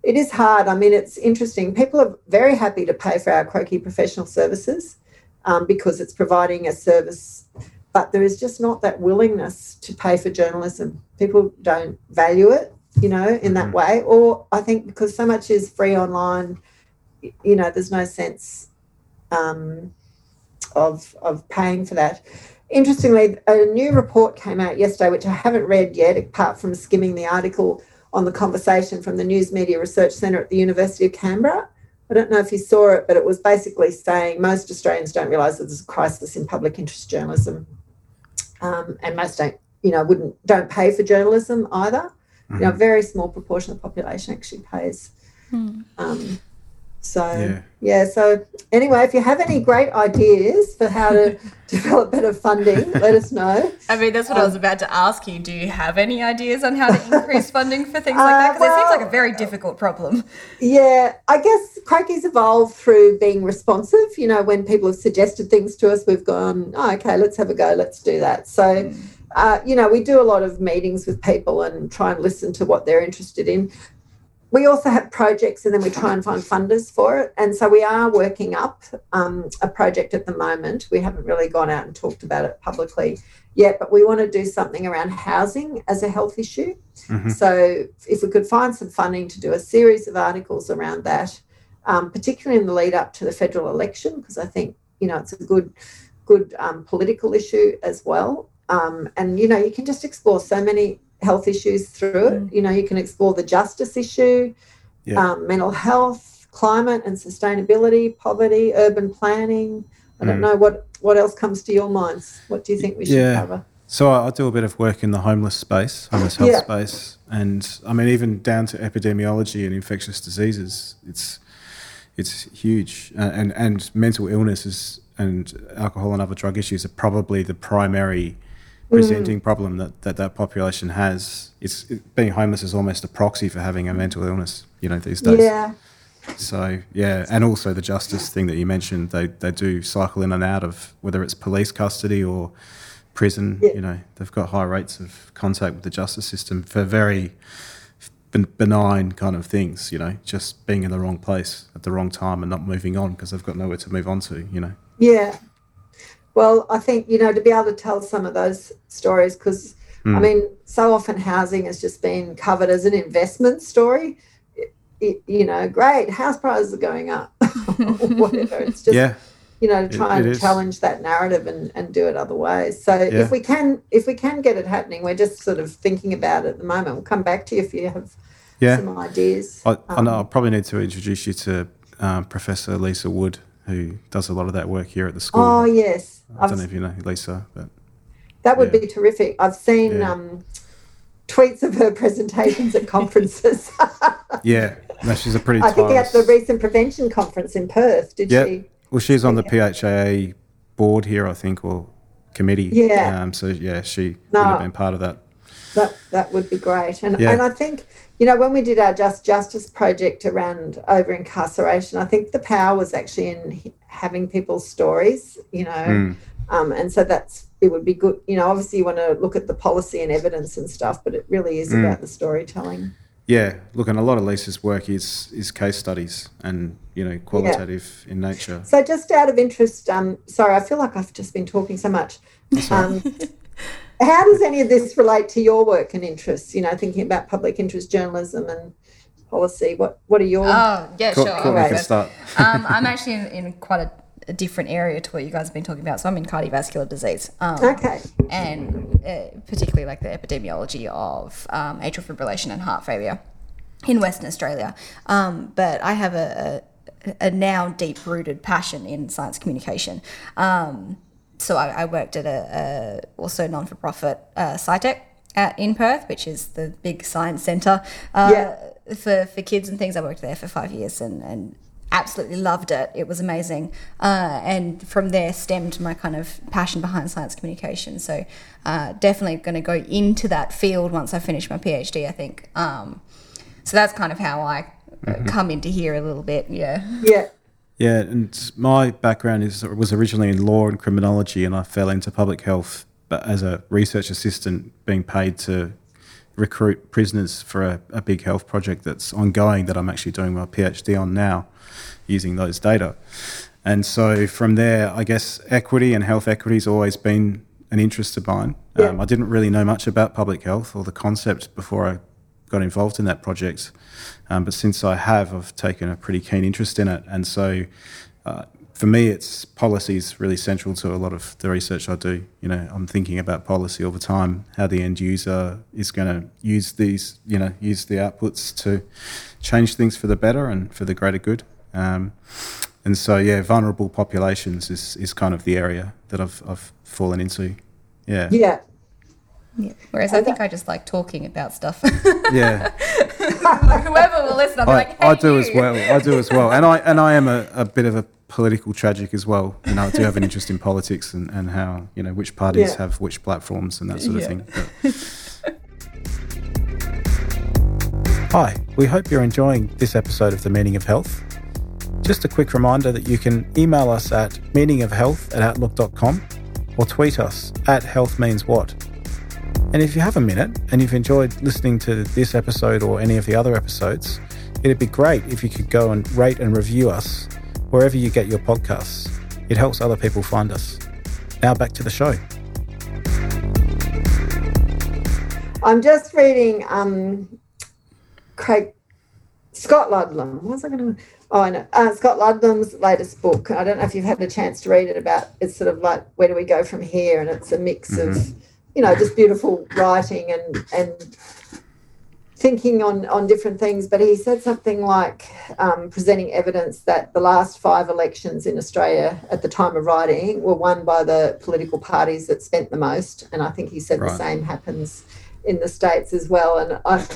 it is hard. I mean, it's interesting. People are very happy to pay for our Croakey Professional Services um, because it's providing a service, but there is just not that willingness to pay for journalism. People don't value it, you know, in that mm-hmm. way. Or I think because so much is free online you know, there's no sense um, of of paying for that. Interestingly, a new report came out yesterday, which I haven't read yet, apart from skimming the article on the conversation from the News Media Research Centre at the University of Canberra. I don't know if you saw it, but it was basically saying most Australians don't realise that there's a crisis in public interest journalism, um, and most don't, you know, wouldn't don't pay for journalism either. Mm-hmm. You know, a mm-hmm. very small proportion of the population actually pays. Mm. Um, so yeah. yeah. so anyway, if you have any great ideas for how to develop better funding, let us know. I mean, that's what um, I was um, about to ask you. Do you have any ideas on how to increase funding for things like that? Because uh, well, it seems like a very difficult problem. Yeah, I guess Croakey's evolved through being responsive. You know, when people have suggested things to us, we've gone, oh, okay, let's have a go, let's do that. So. Mm. Uh, you know, we do a lot of meetings with people and try and listen to what they're interested in we also have projects and then we try and find funders for it. And so we are working up um, a project at the moment. We haven't really gone out and talked about it publicly yet, but we want to do something around housing as a health issue. Mm-hmm. So if we could find some funding to do a series of articles around that, um, particularly in the lead up to the federal election, because I think, you know, it's a good, good um, political issue as well. Um, and, you know, you can just explore so many health issues through it. Mm. You know, you can explore the justice issue, yeah. um, mental health, climate and sustainability, poverty, urban planning. I don't mm. know what what else comes to your minds. What do you think we should yeah. cover? So I, do a bit of work in the homeless space, homeless health yeah. space, and I mean even down to epidemiology and infectious diseases. It's it's huge, uh, and and mental illnesses and alcohol and other drug issues are probably the primary presenting mm. problem that, that that population has. It's it, being homeless is almost a proxy for having a mental illness, you know, these days. Yeah. So yeah, and also the justice thing that you mentioned, they they do cycle in and out of whether it's police custody or prison. Yeah. You know, they've got high rates of contact with the justice system for very benign kind of things. You know, just being in the wrong place at the wrong time and not moving on because they've got nowhere to move on to. You know. Yeah, well, I think, you know, to be able to tell some of those stories, because mm. I hmm. mean, so often housing has just been covered as an investment story. It, it, you know, great, house prices are going up, whatever. It's just, yeah. you know, to try it, and challenge that narrative and, and do it other ways. So yeah. if we can, if we can get it happening, we're just sort of thinking about it at the moment. We'll come back to you if you have yeah. some ideas. I, um, I know I probably need to introduce you to um, Professor Lisa Wood, who does a lot of that work here at the school. Oh yes, I don't know if you know Lisa, but that would yeah. be terrific. I've seen yeah. um, tweets of her presentations at conferences. yeah, no, she's a pretty. I think at the recent prevention conference in Perth, did yep. she? Well, she's on the PHAA board here, I think, or committee. Yeah. Um, so yeah, she no, would have been part of that. That that would be great, and yeah. and I think you know when we did our Just Justice project around over incarceration, I think the power was actually in having people's stories, you know. Mm. Um, and so that's it would be good, you know. Obviously, you want to look at the policy and evidence and stuff, but it really is mm. about the storytelling. yeah, look, and a lot of Lisa's work is is case studies and you know qualitative in nature. So, just out of interest, um, sorry, I feel like I've just been talking so much. Um, how does any of this relate to your work and interests? You know, thinking about public interest journalism and policy. What What are your? Oh, yeah, Cool, sure. cool, we I'll can go. start. um, I'm actually in, in quite a, a different area to what you guys have been talking about. So I'm in cardiovascular disease. Um, okay. and uh, particularly like the epidemiology of um, atrial fibrillation and heart failure in Western Australia. Um, but I have a, a, a now deep rooted passion in science communication. Um, so I, I worked at a, a also non for profit uh, SciTech at, in Perth, which is the big science centre uh, Yeah. For, for kids and things. I worked there for five years and, and absolutely loved it. It was amazing. Uh, and from there stemmed my kind of passion behind science communication. So uh, definitely going to go into that field once I finish my PhD, I think. Um, so that's kind of how I uh, come into here a little bit. Yeah. Yeah. Yeah, and my background is was originally in law and criminology, and I fell into public health, but as a research assistant, being paid to recruit prisoners for a, a big health project that's ongoing that I'm actually doing my PhD on now, using those data. And so from there, I guess equity and health equity has always been an interest of mine. Yeah. Um, I didn't really know much about public health or the concept before I got involved in that project. Um, but since I have, I've taken a pretty keen interest in it. And so uh, for me, it's policy is really central to a lot of the research I do. You know, I'm thinking about policy all the time, how the end user is going to use these, you know, use the outputs to change things for the better and for the greater good. Um, and so, yeah, vulnerable populations is, is kind of the area that I've, I've fallen into. Yeah. Yeah. Yeah. Whereas I think I just like talking about stuff. Yeah. Whoever will listen, I'll be I, like, hey, I do you. as well. I do as well, and I and I am a, a bit of a political tragic as well. You know, I do have an interest in politics and, and how you know which parties Yeah. have which platforms and that sort of Yeah. thing. But- Hi, we hope you're enjoying this episode of The Meaning of Health. Just a quick reminder that you can email us at meaningofhealth at outlook.com or tweet us at healthmeanswhat. And if you have a minute and you've enjoyed listening to this episode or any of the other episodes, it'd be great if you could go and rate and review us wherever you get your podcasts. It helps other people find us. Now back to the show. I'm just reading um, Craig Scott Ludlam. What was I going to? Oh, I know. Uh, Scott Ludlam's latest book. I don't know if you've had a chance to read it. About it's sort of like where do we go from here, and it's a mix of, you know, just beautiful writing and and thinking on on different things. But he said something like um, presenting evidence that the last five elections in Australia at the time of writing were won by the political parties that spent the most, and I think he said the same happens in the states as well. And I,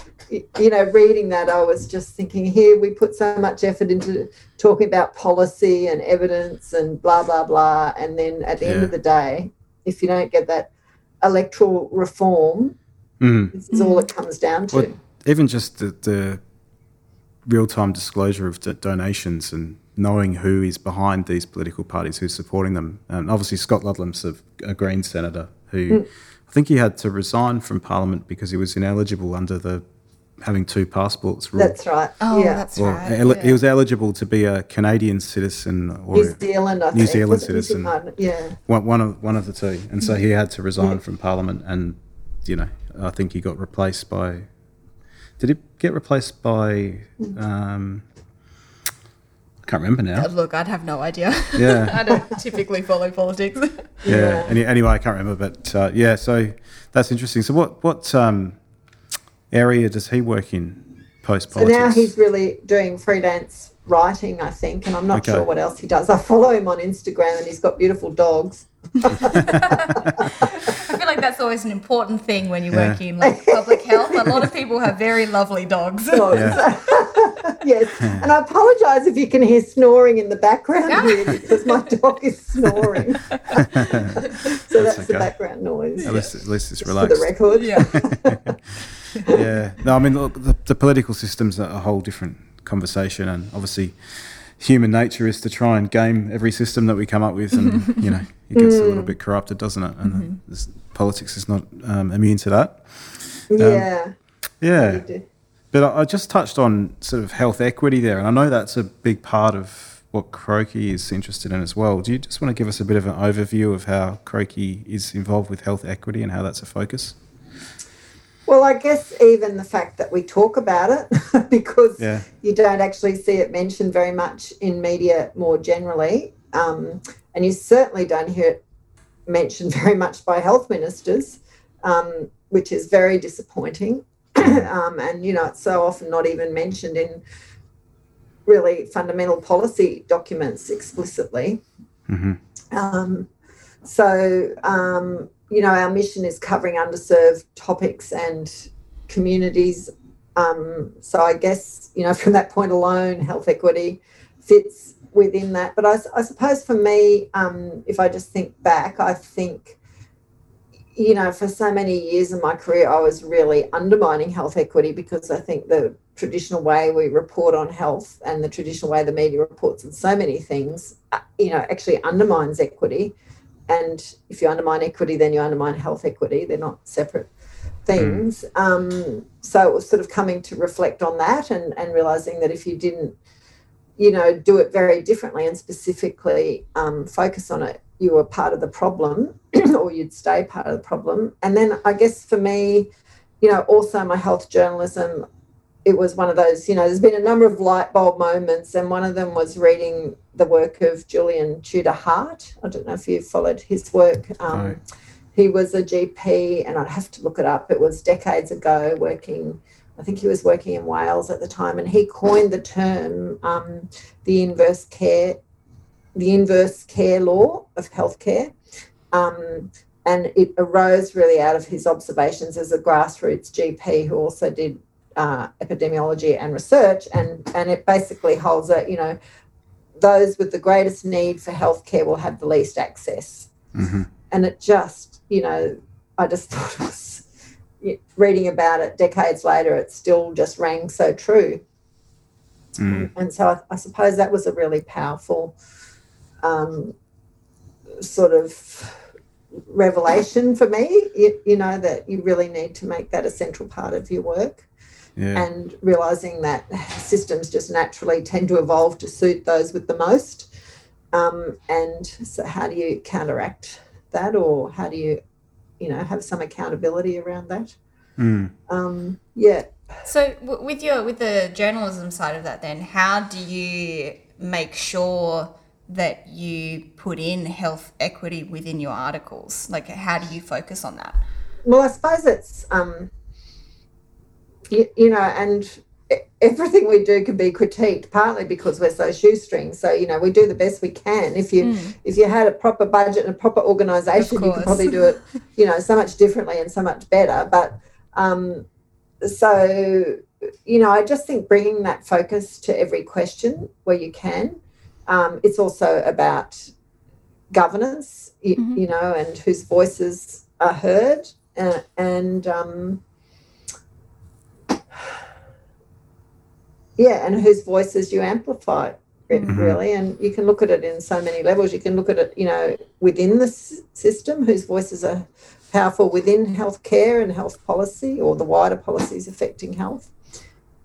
you know, reading that, I was just thinking, here we put so much effort into talking about policy and evidence and blah blah blah, and then at the end of the day, if you don't get that electoral reform, Mm. this is all it comes down to. Well, even just the, the real time disclosure of donations and knowing who is behind these political parties, who's supporting them. And obviously, Scott Ludlam's a, a Green senator who I think he had to resign from Parliament because he was ineligible under the having two passports rule. That's right. Oh, yeah. that's Well, right. ele- yeah. he was eligible to be a Canadian citizen or New Zealand, I New think. Zealand Was New citizen. Yeah. one, one of one of the two, and so he had to resign from Parliament, and you know, I think he got replaced by. Did he get replaced by? Um, I can't remember now. Uh, Look, I'd have no idea. Yeah. I don't typically follow politics. Yeah. Yeah. Any, anyway, I can't remember, but uh, yeah. So that's interesting. So what what um, area does he work in post So now he's really doing freelance writing, I think, and I'm not Okay. sure what else he does. I follow him on Instagram and he's got beautiful dogs. I feel like that's always an important thing when you Yeah. work in like public health. A lot of people have very lovely dogs. dogs. yes. And I apologise if you can hear snoring in the background ah. here because my dog is snoring. so that's, the okay. background noise. At least, at least it's For the record. Yeah. yeah. No, I mean, look, the, the political system's a whole different conversation, and obviously, human nature is to try and game every system that we come up with, and you know, it gets a little bit corrupted, doesn't it? And this, politics is not um, immune to that. Yeah. Yeah. But I I just touched on sort of health equity there, and I know that's a big part of what Croakey is interested in as well. Do you just want to give us a bit of an overview of how Croakey is involved with health equity and how that's a focus? Well, I guess even the fact that we talk about it, because Yeah. you don't actually see it mentioned very much in media more generally, um, and you certainly don't hear it mentioned very much by health ministers, um, which is very disappointing. um, and you know, it's so often not even mentioned in really fundamental policy documents explicitly. Um, so, um, you know, our mission is covering underserved topics and communities. Um, so, I guess, you know, from that point alone, health equity fits within that. But I suppose for me, um, if I just think back, I think, you know, for so many years in my career, I was really undermining health equity because I think the traditional way we report on health and the traditional way the media reports on so many things, uh, you know, actually undermines equity. And if you undermine equity, then you undermine health equity. They're not separate things. Um, so it was sort of coming to reflect on that and, and realizing that if you didn't, you know, do it very differently and specifically um, focus on it, you were part of the problem or you'd stay part of the problem. And then I guess for me, you know, also my health journalism, it was one of those, you know, there's been a number of light bulb moments, and one of them was reading the work of Julian Tudor Hart. I don't know if you've followed his work. Um, No. He was a GP, and I'd have to look it up. It was decades ago, working, I think he was working in Wales at the time, and he coined the term um, the inverse care, the inverse care law of healthcare. Um, and it arose really out of his observations as a grassroots GP who also did uh, epidemiology and research, and and it basically holds that you know those with the greatest need for healthcare will have the least access, and it just you know I just thought it was reading about it decades later, it still just rang so true, and so I, I suppose that was a really powerful um, sort of revelation for me. You, you know that you really need to make that a central part of your work Yeah. and realizing that systems just naturally tend to evolve to suit those with the most. Um, and so, how do you counteract that, or how do you, you know, have some accountability around that? Mm. Um, yeah, So w- with your with the journalism side of that, then how do you make sure that you put in health equity within your articles? Like, how do you focus on that? well, I suppose it's, um, you, you know, and everything we do can be critiqued partly because we're so shoestring. So you know, we do the best we can. If you if you had a proper budget and a proper organisation, you could probably do it, you know, so much differently and so much better. But um, so you know, I just think bringing that focus to every question where you can. Um, it's also about governance, you, you know, and whose voices are heard, uh, and um, yeah, and whose voices you amplify, re- really. And you can look at it in so many levels. You can look at it, you know, within the s- system, whose voices are powerful within healthcare and health policy, or the wider policies affecting health,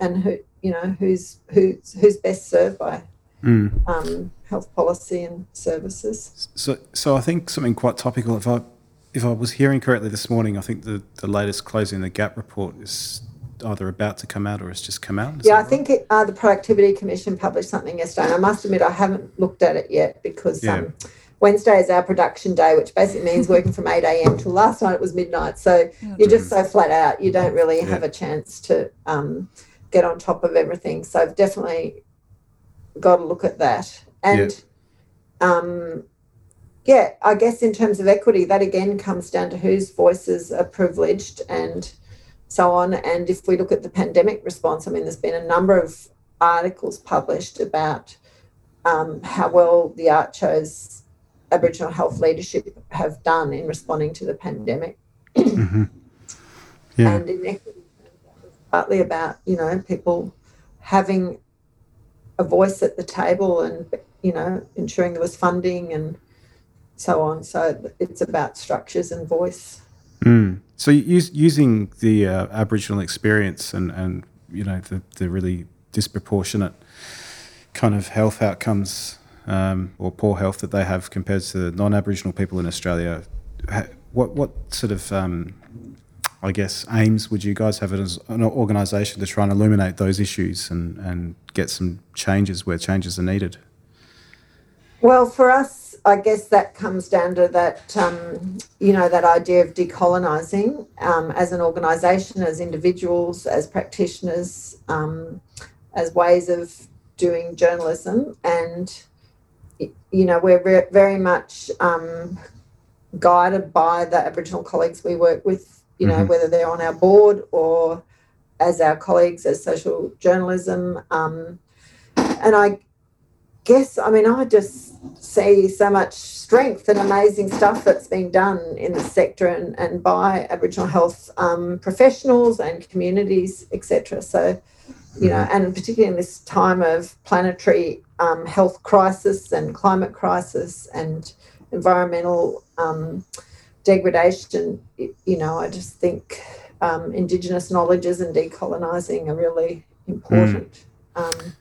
and who, you know, who's who's who's best served by Mm. um, health policy and services. So, so I think something quite topical. If I, if I was hearing correctly this morning, I think the, the latest closing the gap report is either about to come out or has just come out. Is Yeah, I right? think it, uh, the Productivity Commission published something yesterday. And I must admit, I haven't looked at it yet because Yeah. um, Wednesday is our production day, which basically means working from 8 a.m. till last night it was midnight. So you're just so flat out, you don't really have a chance to um, get on top of everything. So I've definitely got to look at that. And um, yeah, I guess in terms of equity, that again comes down to whose voices are privileged and so on. And if we look at the pandemic response, I mean, there's been a number of articles published about um, how well the ACCHOs Aboriginal health leadership have done in responding to the pandemic. Yeah. And in equity, terms, that was partly about, you know, people having a voice at the table and, you know, ensuring there was funding and so on. So it's about structures and voice. Mm. So use, using the uh, Aboriginal experience and, and you know the the really disproportionate kind of health outcomes um, or poor health that they have compared to non-Aboriginal people in Australia. What what sort of um, I guess aims would you guys have as an organisation to try and illuminate those issues and, and get some changes where changes are needed? Well, for us, I guess that comes down to that, um, you know, that idea of decolonising um, as an organisation, as individuals, as practitioners, um, as ways of doing journalism. And, you know, we're very much um, guided by the Aboriginal colleagues we work with, you know, mm-hmm. whether they're on our board or as our colleagues as social journalism. Um, and I guess, I mean, I just see so much strength and amazing stuff that's been done in the sector and, and by Aboriginal health um, professionals and communities, etc. So, you know, and particularly in this time of planetary um, health crisis and climate crisis and environmental um, degradation, you know, I just think um, Indigenous knowledges and decolonising are really important. Mm.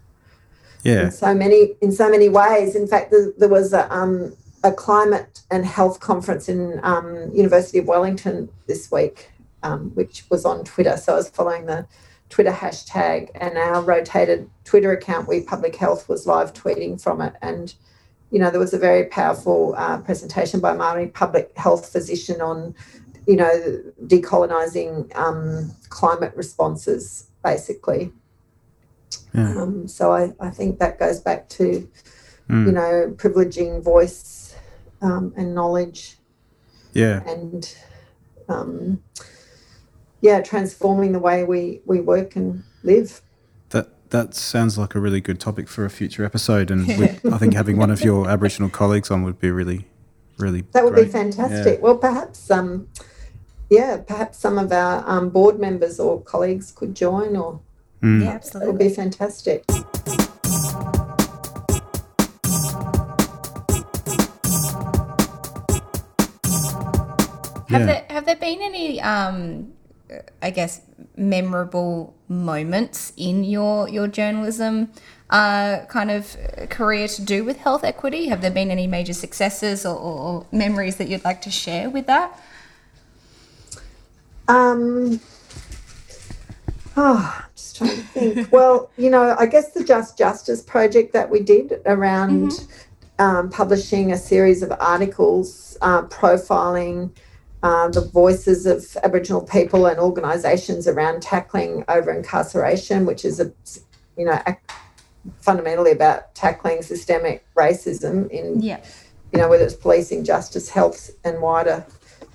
Yeah. In so many in so many ways. In fact, there, there was a, um, a climate and health conference in um, University of Wellington this week, um, which was on Twitter. So I was following the Twitter hashtag, and our rotated Twitter account, We Public Health, was live tweeting from it. And, you know, there was a very powerful uh, presentation by Māori public health physician on, you know, decolonising um, climate responses, basically. Yeah. Um, so I, I think that goes back to, mm. you know, privileging voice um, and knowledge. Yeah. And, um, yeah, transforming the way we, we work and live. That that sounds like a really good topic for a future episode, and I think having one of your Aboriginal colleagues on would be really, really. That would great. be fantastic. Yeah. Well, perhaps um, yeah, perhaps some of our um, board members or colleagues could join, or mm. yeah, absolutely, it would be fantastic. Have yeah. there have there been any um, I guess, memorable moments in your your journalism uh, kind of career to do with health equity? Have there been any major successes or, or memories that you'd like to share with that? Um, oh, I'm just trying to think. well, you know, I guess the Just Justice project that we did around mm-hmm. um, publishing a series of articles uh, profiling uh, the voices of Aboriginal people and organisations around tackling over incarceration, which is a you know fundamentally about tackling systemic racism in yeah. you know whether it's policing, justice, health, and wider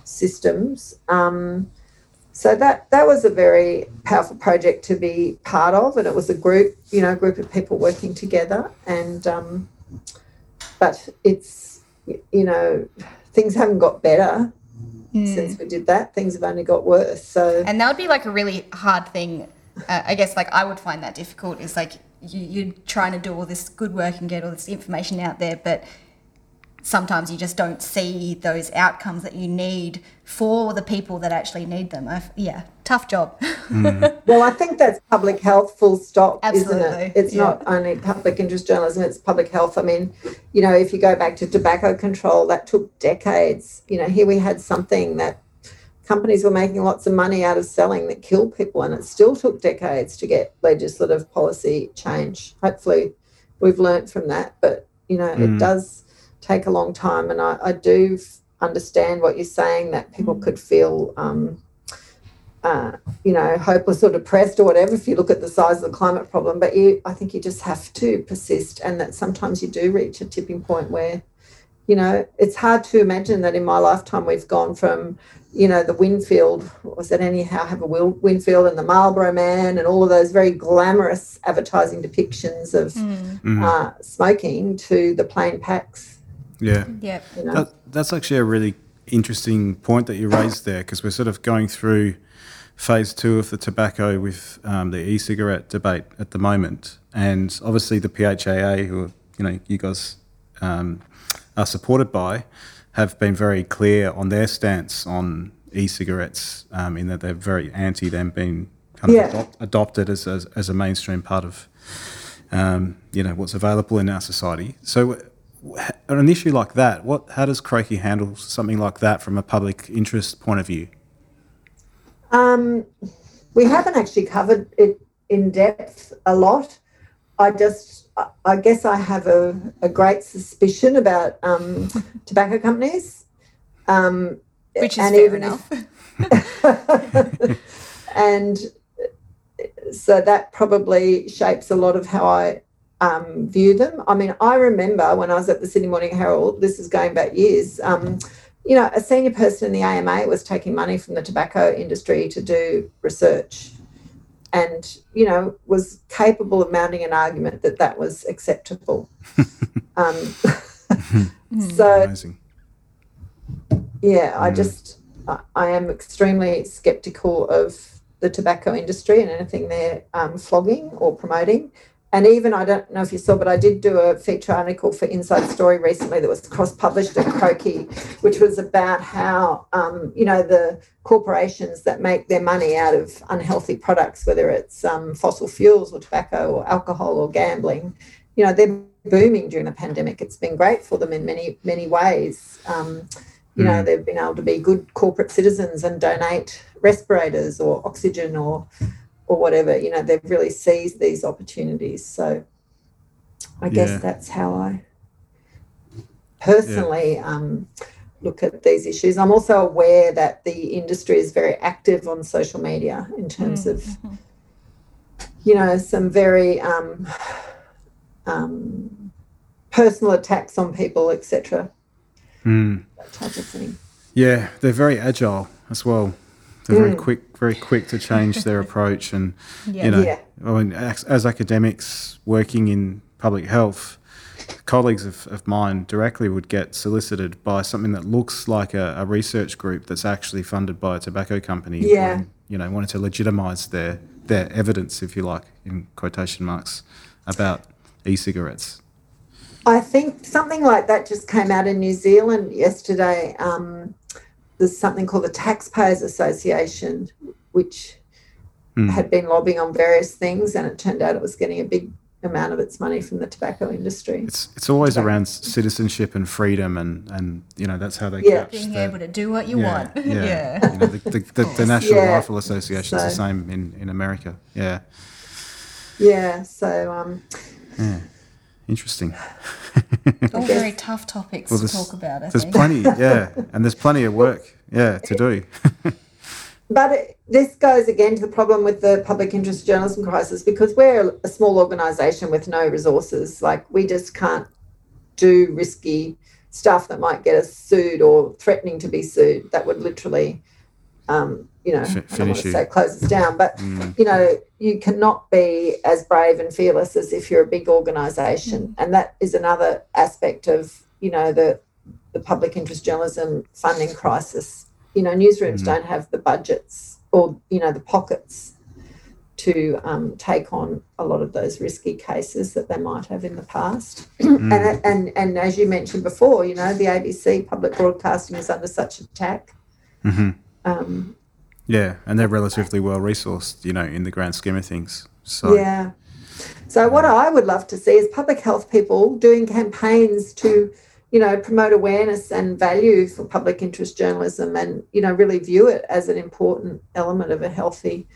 systems. Um, so that that was a very powerful project to be part of, and it was a group you know group of people working together. And um, but it's you know things haven't got better mm. since we did that. Things have only got worse. So and that would be like a really hard thing. Uh, I guess like I would find that difficult. Is like you, you're trying to do all this good work and get all this information out there, but sometimes you just don't see those outcomes that you need for the people that actually need them. I've, yeah, tough job. Mm. well, I think that's public health, full stop, Absolutely. isn't it? It's yeah. not only public interest journalism, it's public health. I mean, you know, if you go back to tobacco control, that took decades. You know, here we had something that companies were making lots of money out of selling that killed people, and it still took decades to get legislative policy change. Hopefully, we've learned from that, but, you know, mm. it does take a long time. And I, I do understand what you're saying that people could feel, um, uh, you know, hopeless or depressed or whatever if you look at the size of the climate problem. But you, I think you just have to persist, and that sometimes you do reach a tipping point where, you know, it's hard to imagine that in my lifetime we've gone from you know, the Winfield, was it anyhow, have a Winfield and the Marlboro Man and all of those very glamorous advertising depictions of mm. uh, smoking to the plain packs yeah. Yeah. You know? that, that's actually a really interesting point that you raised there because we're sort of going through phase two of the tobacco with um, the e-cigarette debate at the moment, and obviously the PHAA, who you know you guys um, are supported by, have been very clear on their stance on e-cigarettes, um, in that they're very anti them being kind of Yeah. adopt, adopted as, as as a mainstream part of um, you know what's available in our society. So, wh- on an issue like that, what how does Croakey handle something like that from a public interest point of view? Um, we haven't actually covered it in depth a lot. I just, I- I guess I have a, a great suspicion about um, tobacco companies. Um, Which is and fair even enough. and so that probably shapes a lot of how I um, view them. I mean, I remember when I was at the Sydney Morning Herald, this is going back years, um, you know, a senior person in the AMA was taking money from the tobacco industry to do research and, you know, was capable of mounting an argument that that was acceptable. um, so, Amazing. yeah, I just I, I am extremely skeptical of the tobacco industry and anything they're um, flogging or promoting. And even I don't know if you saw, but I did do a feature article for Inside Story recently that was cross-published at Croakey, which was about how um, you know the corporations that make their money out of unhealthy products, whether it's um, fossil fuels or tobacco or alcohol or gambling, you know they're booming during the pandemic. It's been great for them in many many ways. Um, you know, they've been able to be good corporate citizens and donate respirators or oxygen or or whatever. You know, they've really seized these opportunities. So I guess Yeah. that's how I personally um, look at these issues. I'm also aware that the industry is very active on social media in terms of, you know, some very um, um, personal attacks on people, etc. Mm. That type of thing. Yeah, they're very agile as well. They're very Mm. quick, very quick to change their approach, and Yeah. you know, Yeah. I mean, as, as academics working in public health, colleagues of, of mine directly would get solicited by something that looks like a, a research group that's actually funded by a tobacco company. Yeah. and, you know, wanted to legitimise their their evidence, if you like, in quotation marks, about e-cigarettes. I think something like that just came out in New Zealand yesterday. Um, there's something called the Taxpayers Association, which Hmm. had been lobbying on various things, and it turned out it was getting a big amount of its money from the tobacco industry. It's it's always Right. around citizenship and freedom, and and you know that's how they Yeah. couch Being the- able to do what you yeah, want. Yeah, yeah. You know, the, the, the, the National Yeah. Rifle Association is the same in, in America. Yeah, Yeah, so um, yeah, interesting. All very tough topics Well, to talk about, I there's think. plenty, yeah, and there's plenty of work, yeah, to do. But it, this goes again to the problem with the public interest journalism crisis because we're a small organisation with no resources. Like we just can't do risky stuff that might get us sued or threatening to be sued. That would literally, um, you know, Fi- I don't want to say close us down, but Mm, you know, you cannot be as brave and fearless as if you're a big organisation, and that is another aspect of you know the the public interest journalism funding crisis. You know, newsrooms Mhm. don't have the budgets or you know the pockets to um, take on a lot of those risky cases that they might have in the past. mm. And, and and as you mentioned before, you know, the ABC public broadcasting is under such attack. Mhm. Um, Yeah, and they're relatively well resourced, you know, in the grand scheme of things. So Yeah. So what I would love to see is public health people doing campaigns to, you know, promote awareness and value for public interest journalism and, you know, really view it as an important element of a healthy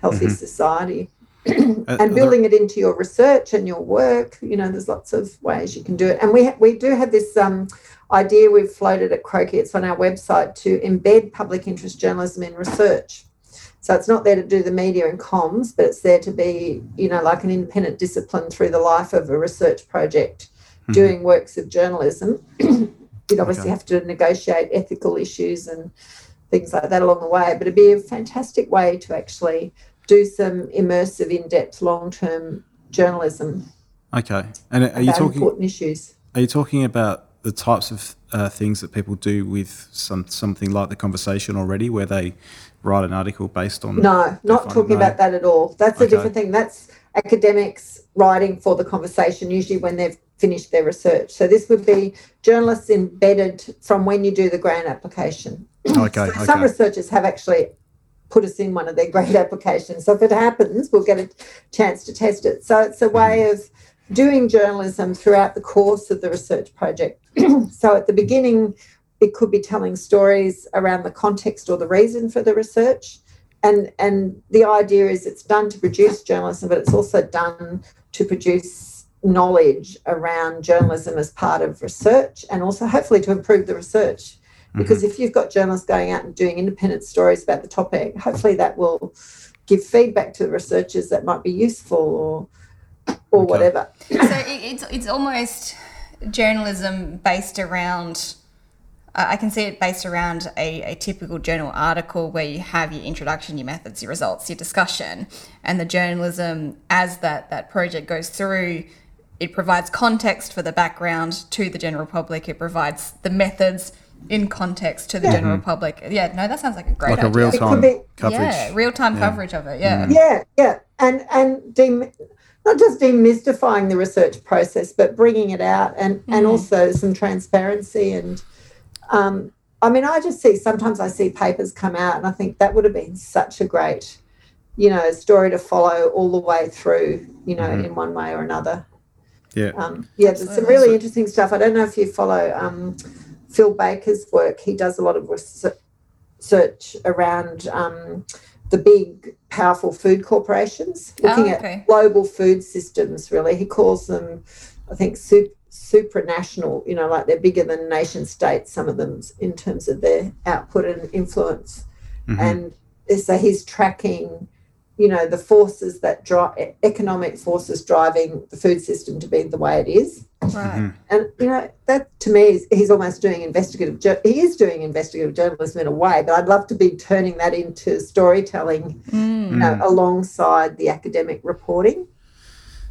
healthy Mhm. society. And building it into your research and your work, you know, there's lots of ways you can do it. And we ha- we do have this um, idea we've floated at Croakey. It's on our website to embed public interest journalism in research. So it's not there to do the media and comms, but it's there to be, you know, like an independent discipline through the life of a research project, Mhm. doing works of journalism. You'd obviously Okay. have to negotiate ethical issues and things like that along the way, but it'd be a fantastic way to actually do some immersive, in-depth, long-term journalism Okay, and are you about talking? important issues. Are you talking about the types of uh, things that people do with some something like the conversation already, where they write an article based on? No, not talking no. about that at all. That's a different thing. That's academics writing for the conversation, usually when they've finished their research. So this would be journalists embedded from when you do the grant application. Okay, Some okay. researchers have actually put us in one of their grant applications. So if it happens, we'll get a chance to test it. So it's a way of doing journalism throughout the course of the research project. so at the beginning, it could be telling stories around the context or the reason for the research. And, and the idea is it's done to produce journalism, but it's also done to produce knowledge around journalism as part of research and also hopefully to improve the research. Mm-hmm. Because if you've got journalists going out and doing independent stories about the topic, hopefully that will give feedback to the researchers that might be useful or or Okay. whatever. So it, it's it's almost journalism based around. I I can see it based around a, a typical journal article where you have your introduction, your methods, your results, your discussion, and the journalism as that that project goes through. It provides context for the background to the general public. It provides the methods in context to the general mm-hmm. public. Yeah, no, that sounds like a great like a idea. real It time coverage. Yeah, real time coverage of it. Yeah. Mm-hmm. Yeah, yeah, and and dem- not just demystifying the research process, but bringing it out, and and also some transparency. And um, I mean, I just see sometimes I see papers come out, and I think that would have been such a great, you know, story to follow all the way through, you know, in one way or another. Yeah. Um, yeah, there's some really interesting stuff. I don't know if you follow um, Phil Baker's work. He does a lot of research research around um, the big, powerful food corporations, looking oh, okay. at global food systems. Really, he calls them, I think, sup- supranational. You know, like they're bigger than nation states. Some of them, in terms of their output and influence. Mm-hmm. And so he's tracking, you know, the forces that drive economic forces driving the food system to be the way it is. Right. And you know that to me is he's almost doing investigative. He is doing investigative journalism in a way, but I'd love to be turning that into storytelling, Mm. you know, alongside the academic reporting.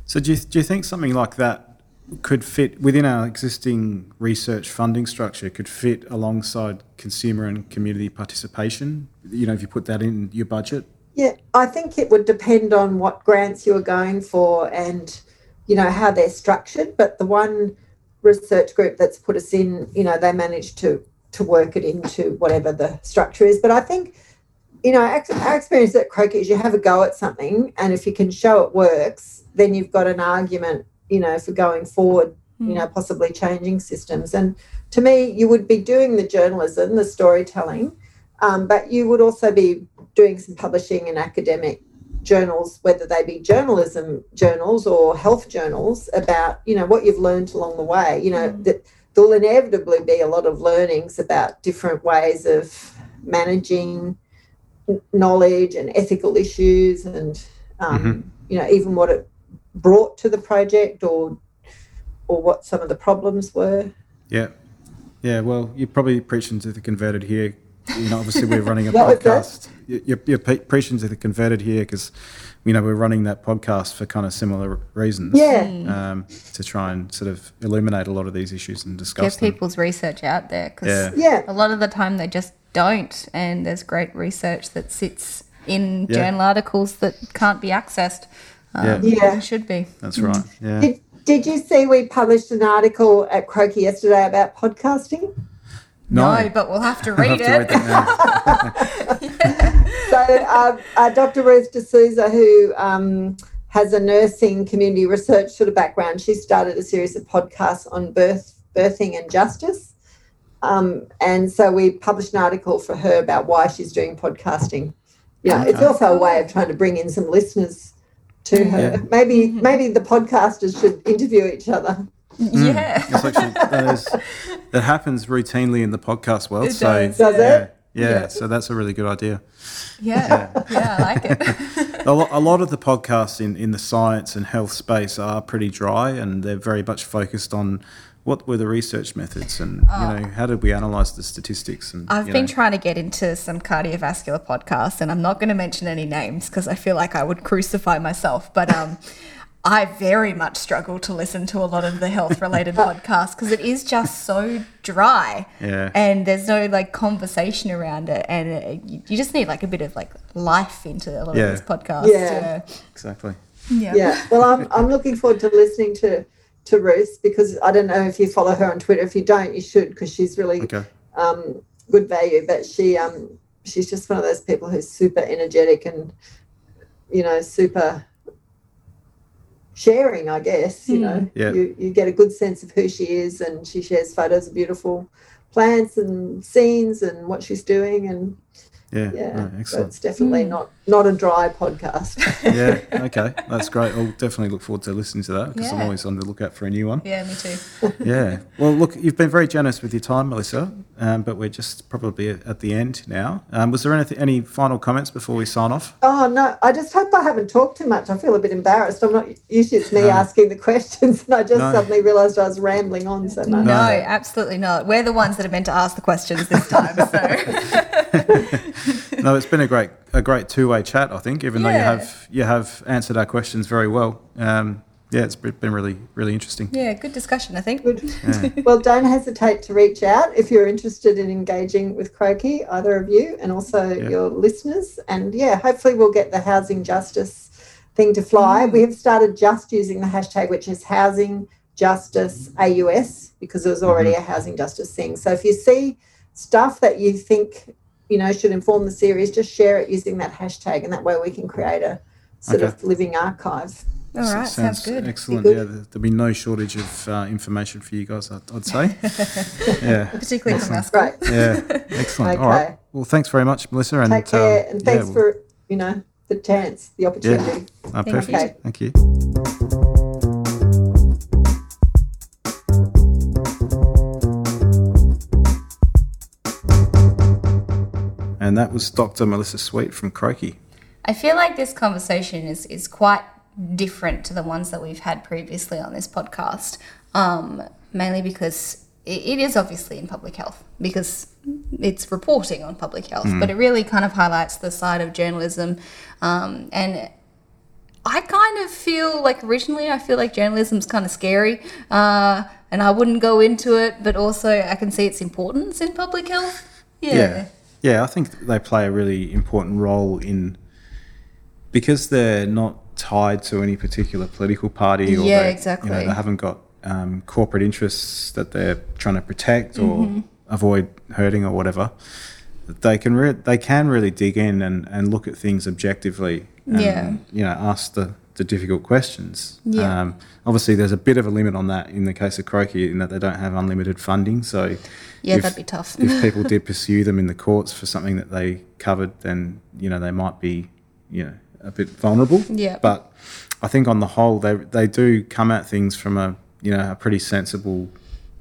So do you, do you think something like that could fit within our existing research funding structure? Could fit alongside consumer and community participation? You know, if you put that in your budget. Yeah, I think it would depend on what grants you are going for and you know how they're structured. But the one research group that's put us in, you know, they managed to to work it into whatever the structure is. But I think, you know, our, experience at Croakey is you have a go at something, and if you can show it works, then you've got an argument, you know, for going forward. You know, possibly changing systems. And to me, you would be doing the journalism, the storytelling, um, but you would also be doing some publishing in academic journals, whether they be journalism journals or health journals, about you know what you've learned along the way. You know that there'll inevitably be a lot of learnings about different ways of managing knowledge and ethical issues, and um, you know even what it brought to the project or or what some of the problems were. Yeah. Yeah. Well, you're probably preaching to the converted here. You know, obviously we're running a What podcast. You- You're, you're pre- preaching to the converted here because, you know, we're running that podcast for kind of similar reasons. Yeah. Um, to try and sort of illuminate a lot of these issues and discuss Get them. people's research out there because Yeah. Yeah. a lot of the time they just don't, and there's great research that sits in Yeah. journal articles that can't be accessed. Um, Yeah. Yeah. should be. That's right. Yeah. Did, did you see we published an article at Croakey yesterday about podcasting? No, but we'll have to I'll read have to it. read that now. So, uh, uh, Dr. Ruth De Souza, who um, has a nursing community research sort of background, she started a series of podcasts on birth, birthing, and justice. Um, and so we published an article for her about why she's doing podcasting. Yeah, know, it's also a way of trying to bring in some listeners to her. Yeah. Maybe maybe the podcasters should interview each other. Yeah. It's actually that, is, that happens routinely in the podcast world. It so does. Does yeah, it? yeah, Yeah. so that's a really good idea. Yeah. Yeah, I like it. A lot, a lot of the podcasts in, in the science and health space are pretty dry, and they're very much focused on what were the research methods and you know how did we analyze the statistics and I've been know. trying to get into some cardiovascular podcasts, and I'm not going to mention any names because I feel like I would crucify myself. But um, I very much struggle to listen to a lot of the health related podcasts because it is just so dry. Yeah. And there's no like conversation around it, and it, you you just need like a bit of like life into a lot Yeah. of these podcasts. Yeah. exactly. Yeah. yeah. Well, I'm, I'm looking forward to listening to to Ruth because I don't know if you follow her on Twitter. If you don't, you should because she's really Okay. um, good value. But she um, she's just one of those people who's super energetic and you know super sharing i guess you know hmm. Yeah. you, you get a good sense of who she is and she shares photos of beautiful plants and scenes and what she's doing and Yeah, yeah no, so excellent. it's definitely hmm. not not a dry podcast yeah, okay, that's great. I'll definitely look forward to listening to that because I'm always on the lookout for a new one. Yeah, me too. yeah. Well, look, you've been very generous with your time, Melissa, um, but we're just probably at the end now. Um, was there anything, any final comments before we sign off? Oh no! I just hope I haven't talked too much. I feel a bit embarrassed. I'm not usually it's me No. asking the questions, and I just No. suddenly realised I was rambling on so much. No, absolutely not. We're the ones that are meant to ask the questions this time. So no, it's been a great a great two way chat. I think, even though you have you have answered our questions very well. Um, yeah, it's been been really really interesting. yeah, good discussion. I think. Good. well, don't hesitate to reach out if you're interested in engaging with Croakey, either of you, and also Yeah. your listeners. And yeah, hopefully we'll get the housing justice thing to fly. Mm. We have started just using the hashtag, which is housing justice AUS, because there was mm-hmm. already a housing justice thing. So if you see stuff that you think you know should inform the series, just share it using that hashtag, and that way we can create a sort Okay. of living archive. All right, sounds, good. Excellent. Good. Yeah, there- there'll be no shortage of uh, information for you guys. I'd, I'd say. yeah. Particularly from us. Great. Yeah. Excellent. All right. Well, thanks very much, Melissa. And Take care, um, and yeah, thanks we'll- for you know the chance, the opportunity. Uh, Thank perfect. you. Thank you. And that was Dr. Melissa Sweet from Croakey. I feel like this conversation is, is quite different to the ones that we've had previously on this podcast, um, mainly because it, it is obviously in public health, because it's reporting on public health, but it really kind of highlights the side of journalism. Um, and I kind of feel like originally I feel like journalism's kind of scary, uh, and I wouldn't go into it, but also I can see its importance in public health. Yeah. Yeah, I think they play a really important role in because they're not tied to any particular political party or Yeah, they, exactly. you know, they haven't got um, corporate interests that they're trying to protect or Mm-hmm. avoid hurting or whatever. They can re- they can really dig in and, and look at things objectively and Yeah. you know ask the, the difficult questions. Yeah. Um, obviously, there's a bit of a limit on that in the case of Croakey in that they don't have unlimited funding. So Yeah, if- that'd be tough. if people did pursue them in the courts for something that they covered, then you know they might be, you know, a bit vulnerable. Yeah. But I think on the whole, they they do come at things from a you know a pretty sensible,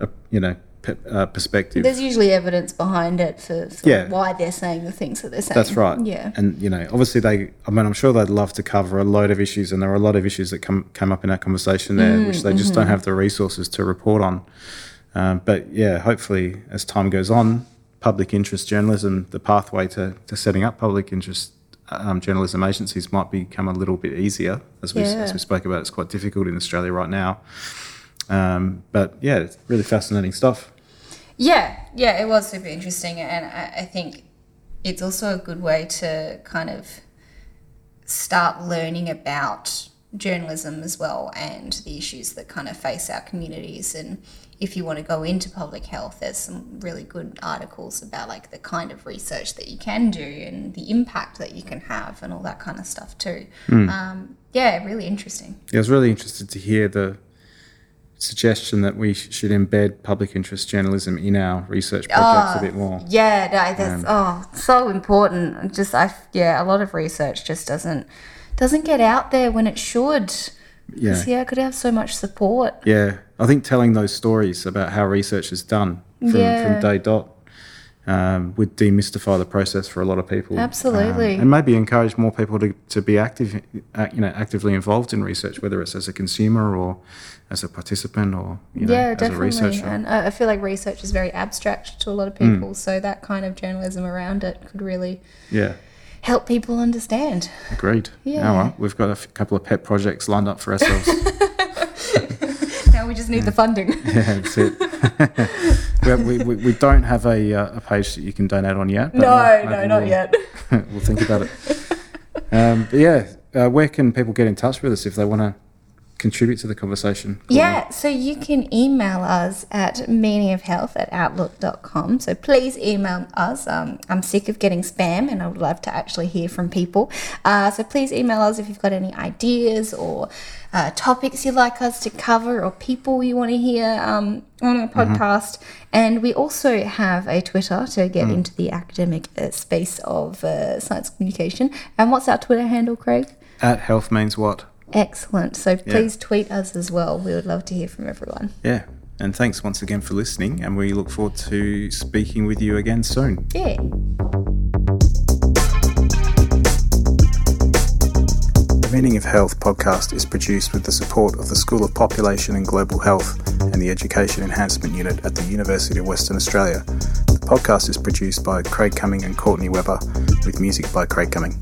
uh, you know, pe- uh, perspective. There's usually evidence behind it for, for Yeah. why they're saying the things that they're saying. That's right. Yeah. And you know, obviously they. I mean, I'm sure they'd love to cover a load of issues, and there are a lot of issues that come come up in our conversation there, Mm, which they just mm-hmm. don't have the resources to report on. Um, but yeah, hopefully, as time goes on, public interest journalism, the pathway to, to setting up public interest um, journalism agencies might become a little bit easier. As we Yeah. as we spoke about, it's quite difficult in Australia right now. Um, but yeah, it's really fascinating stuff. Yeah, yeah, it was super interesting, and I, I think it's also a good way to kind of start learning about journalism as well and the issues that kind of face our communities. And if you want to go into public health, there's some really good articles about like the kind of research that you can do and the impact that you can have and all that kind of stuff too. Hmm. Um, yeah, really interesting. Yeah, I was really interested to hear the suggestion that we sh- should embed public interest journalism in our research projects a ah, bit more. Yeah, no, that's um, oh so important. Just I yeah, a lot of research just doesn't doesn't get out there when it should. Yeah. yeah, it could have so much support. Yeah, I think telling those stories about how research is done from, Yeah. from day dot um, would demystify the process for a lot of people. Absolutely. Um, and maybe encourage more people to, to be active, uh, you know, actively involved in research, whether it's as a consumer or as a participant or you know, yeah, as a researcher. And I I feel like research is very abstract to a lot of Mm. people, so that kind of journalism around it could really Yeah, help people understand. agreed. Yeah. Oh, well, we've got a f- couple of pet projects lined up for ourselves. Now we just need the funding. yeah, that's it. we, we, we, we don't have a, uh, a page that you can donate on yet. but no, maybe no, not we'll- yet. we'll think about it. Um, but yeah, uh, where can people get in touch with us if they want to contribute to the conversation? Yeah, so you can email us at meaningofhealth at outlook.com. So please email us. Um, I'm sick of getting spam and I would love to actually hear from people. Uh, so please email us if you've got any ideas or uh, topics you'd like us to cover or people you want to hear um, on our podcast. And we also have a Twitter to get into the academic uh, space of uh, science communication. And what's our Twitter handle, Craig? At health means what? Excellent. So please tweet us as well. We would love to hear from everyone. Yeah. And thanks once again for listening. And we look forward to speaking with you again soon. Yeah. The Meaning of Health podcast is produced with the support of the School of Population and Global Health and the Education Enhancement Unit at the University of Western Australia. The podcast is produced by Craig Cumming and Courtney Webber with music by Craig Cumming.